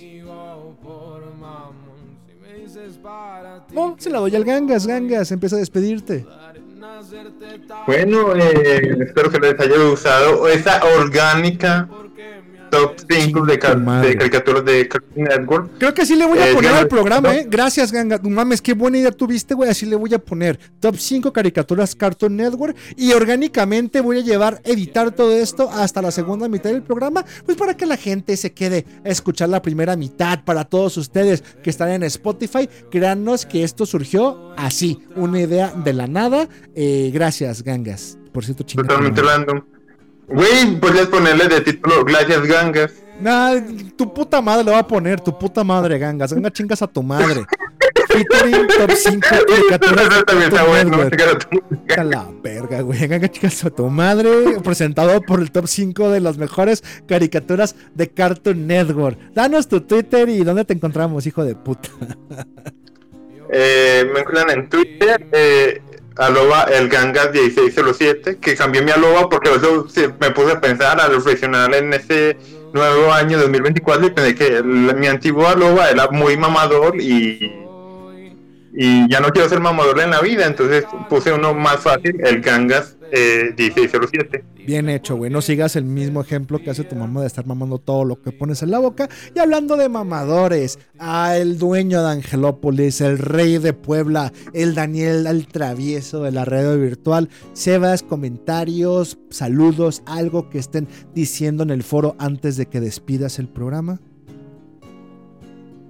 Oh, se la doy al Gangas, Gangas, empieza a despedirte. Bueno, eh, espero que les haya gustado esa orgánica top 5 de, ca- de caricaturas de Cartoon Network. Creo que así le voy a Eh, poner al programa. ¿eh? Gracias, Ganga. Mames, qué buena idea tuviste, güey. Así le voy a poner top 5 caricaturas Cartoon Network. Y orgánicamente voy a llevar, editar todo esto hasta la segunda mitad del programa. Pues para que la gente se quede a escuchar la primera mitad. Para todos ustedes que están en Spotify, créannos que esto surgió así. Una idea de la nada. Eh, gracias, Gangas. Por cierto, chingada. Totalmente random. Güey, podrías ponerle de título Gracias Gangas. Nah, tu puta madre le va a poner, tu puta madre, gangas. Ganga chingas a tu madre. Featuring top 5 caricaturas también está bueno. A la verga, güey. Ganga chingas a tu madre. Presentado por el top 5 de las mejores caricaturas de Cartoon Network. Danos tu Twitter y dónde te encontramos, hijo de puta. Eh, me encuentran en Twitter, eh, arroba el gangas 1607, que cambié mi arroba porque eso me puse a pensar, a reflexionar en ese nuevo año 2024 y pensé que mi antiguo arroba era muy mamador y, y ya no quiero ser mamador en la vida, entonces puse uno más fácil, el gangas eh, 1607. Bien hecho, güey. No sigas el mismo ejemplo que hace tu mamá de estar mamando todo lo que pones en la boca. Y hablando de mamadores, a el dueño de Angelópolis, el rey de Puebla, el Daniel el travieso de la red virtual. Sebas, comentarios, saludos, algo que estén diciendo en el foro antes de que despidas el programa.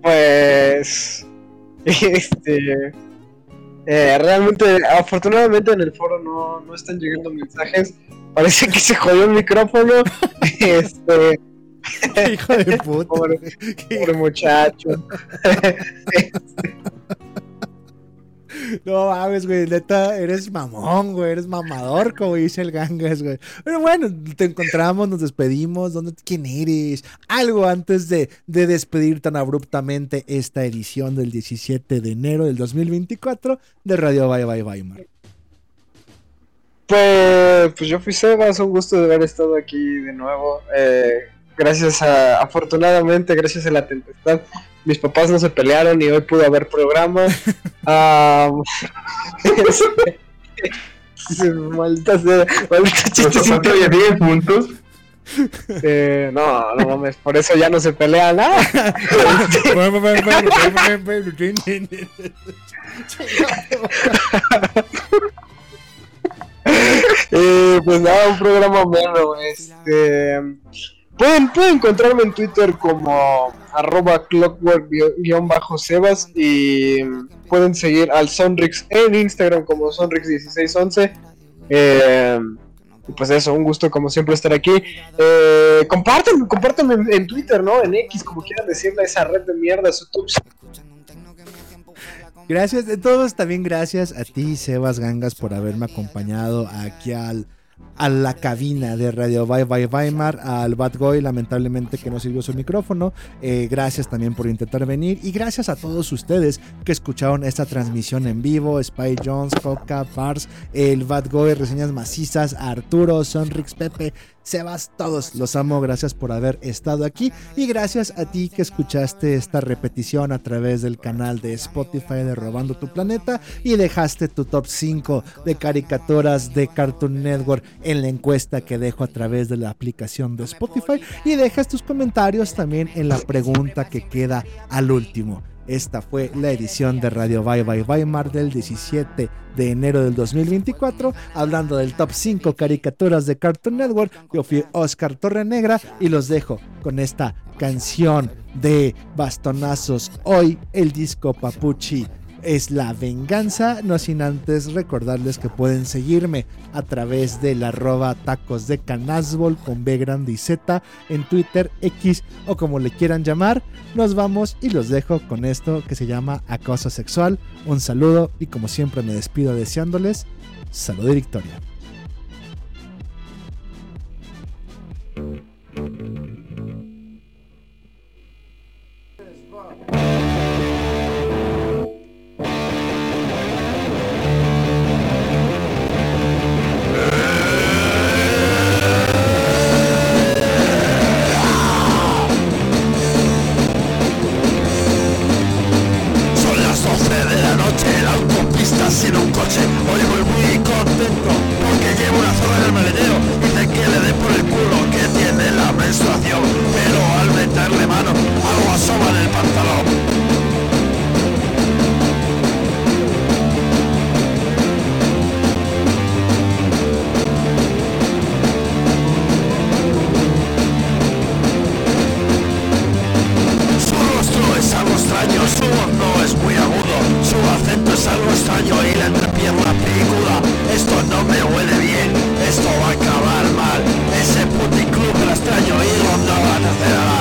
Pues. Este. eh, realmente, afortunadamente en el foro no, no están llegando mensajes. Parece que se jodió el micrófono. este. Hijo de puta. Pobre, pobre muchacho. No mames, güey, neta, eres mamón, güey, eres mamador, como dice el gangas, güey. Pero bueno, te encontramos, nos despedimos, ¿dónde, ¿quién eres? Algo antes de, de despedir tan abruptamente esta edición del 17 de enero del 2024 de Radio Bye Bye Weimar. Pues, pues yo fui Sebas, un gusto de haber estado aquí de nuevo. Eh, gracias a, afortunadamente, gracias a la tempestad, mis papás no se pelearon y hoy pudo haber programa. Ah, este, maldita sea, maldita chistecito. ¿Cuánto ya 10 puntos? Eh, no, no mames, por eso ya no se pelean. ¿ah? Eh, pues nada, un programa bueno. Este, pueden, pueden encontrarme en Twitter como arroba clockwork-sebas y pueden seguir al Sonrix en Instagram como Sonrix1611. Eh, pues eso, un gusto como siempre estar aquí. Eh, compartan en, Twitter, ¿no? En X, como quieran decirle esa red de mierda, su Gracias de todos, también gracias a ti, Sebas Gangas, por haberme acompañado aquí al, a la cabina de Radio Bye Bye Weimar, al Bad Boy, lamentablemente que no sirvió su micrófono. Eh, gracias también por intentar venir y gracias a todos ustedes que escucharon esta transmisión en vivo: Spy Jones, Coca, Pars, el Bad Boy, reseñas macizas, Arturo, Sonrix, Pepe. Sebas, todos los amo, gracias por haber estado aquí y gracias a ti que escuchaste esta repetición a través del canal de Spotify de Robando tu Planeta y dejaste tu top 5 de caricaturas de Cartoon Network en la encuesta que dejo a través de la aplicación de Spotify y dejas tus comentarios también en la pregunta que queda al último. Esta fue la edición de Radio Bye Bye Weimar del 17 de enero del 2024, hablando del top 5 caricaturas de Cartoon Network. Yo fui Oscar Torrenegra y los dejo con esta canción de bastonazos. Hoy el disco Papuchi es la venganza, no sin antes recordarles que pueden seguirme a través del arroba tacos de canasbol con B grande y Z en Twitter, X o como le quieran llamar. Nos vamos y los dejo con esto que se llama acoso sexual. Un saludo y como siempre me despido deseándoles salud y victoria. Maletero. Dice que le dé por el culo que tiene la menstruación. Pero al meterle mano, algo asoma en el pantalón. Su rostro es algo extraño, su voz no es muy agudo, su acento es algo extraño y la entrepierna pico esto va a acabar mal. Ese puticlub extraño y no van a hacer nada.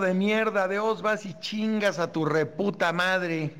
de mierda de Oz vas y chingas a tu reputa madre.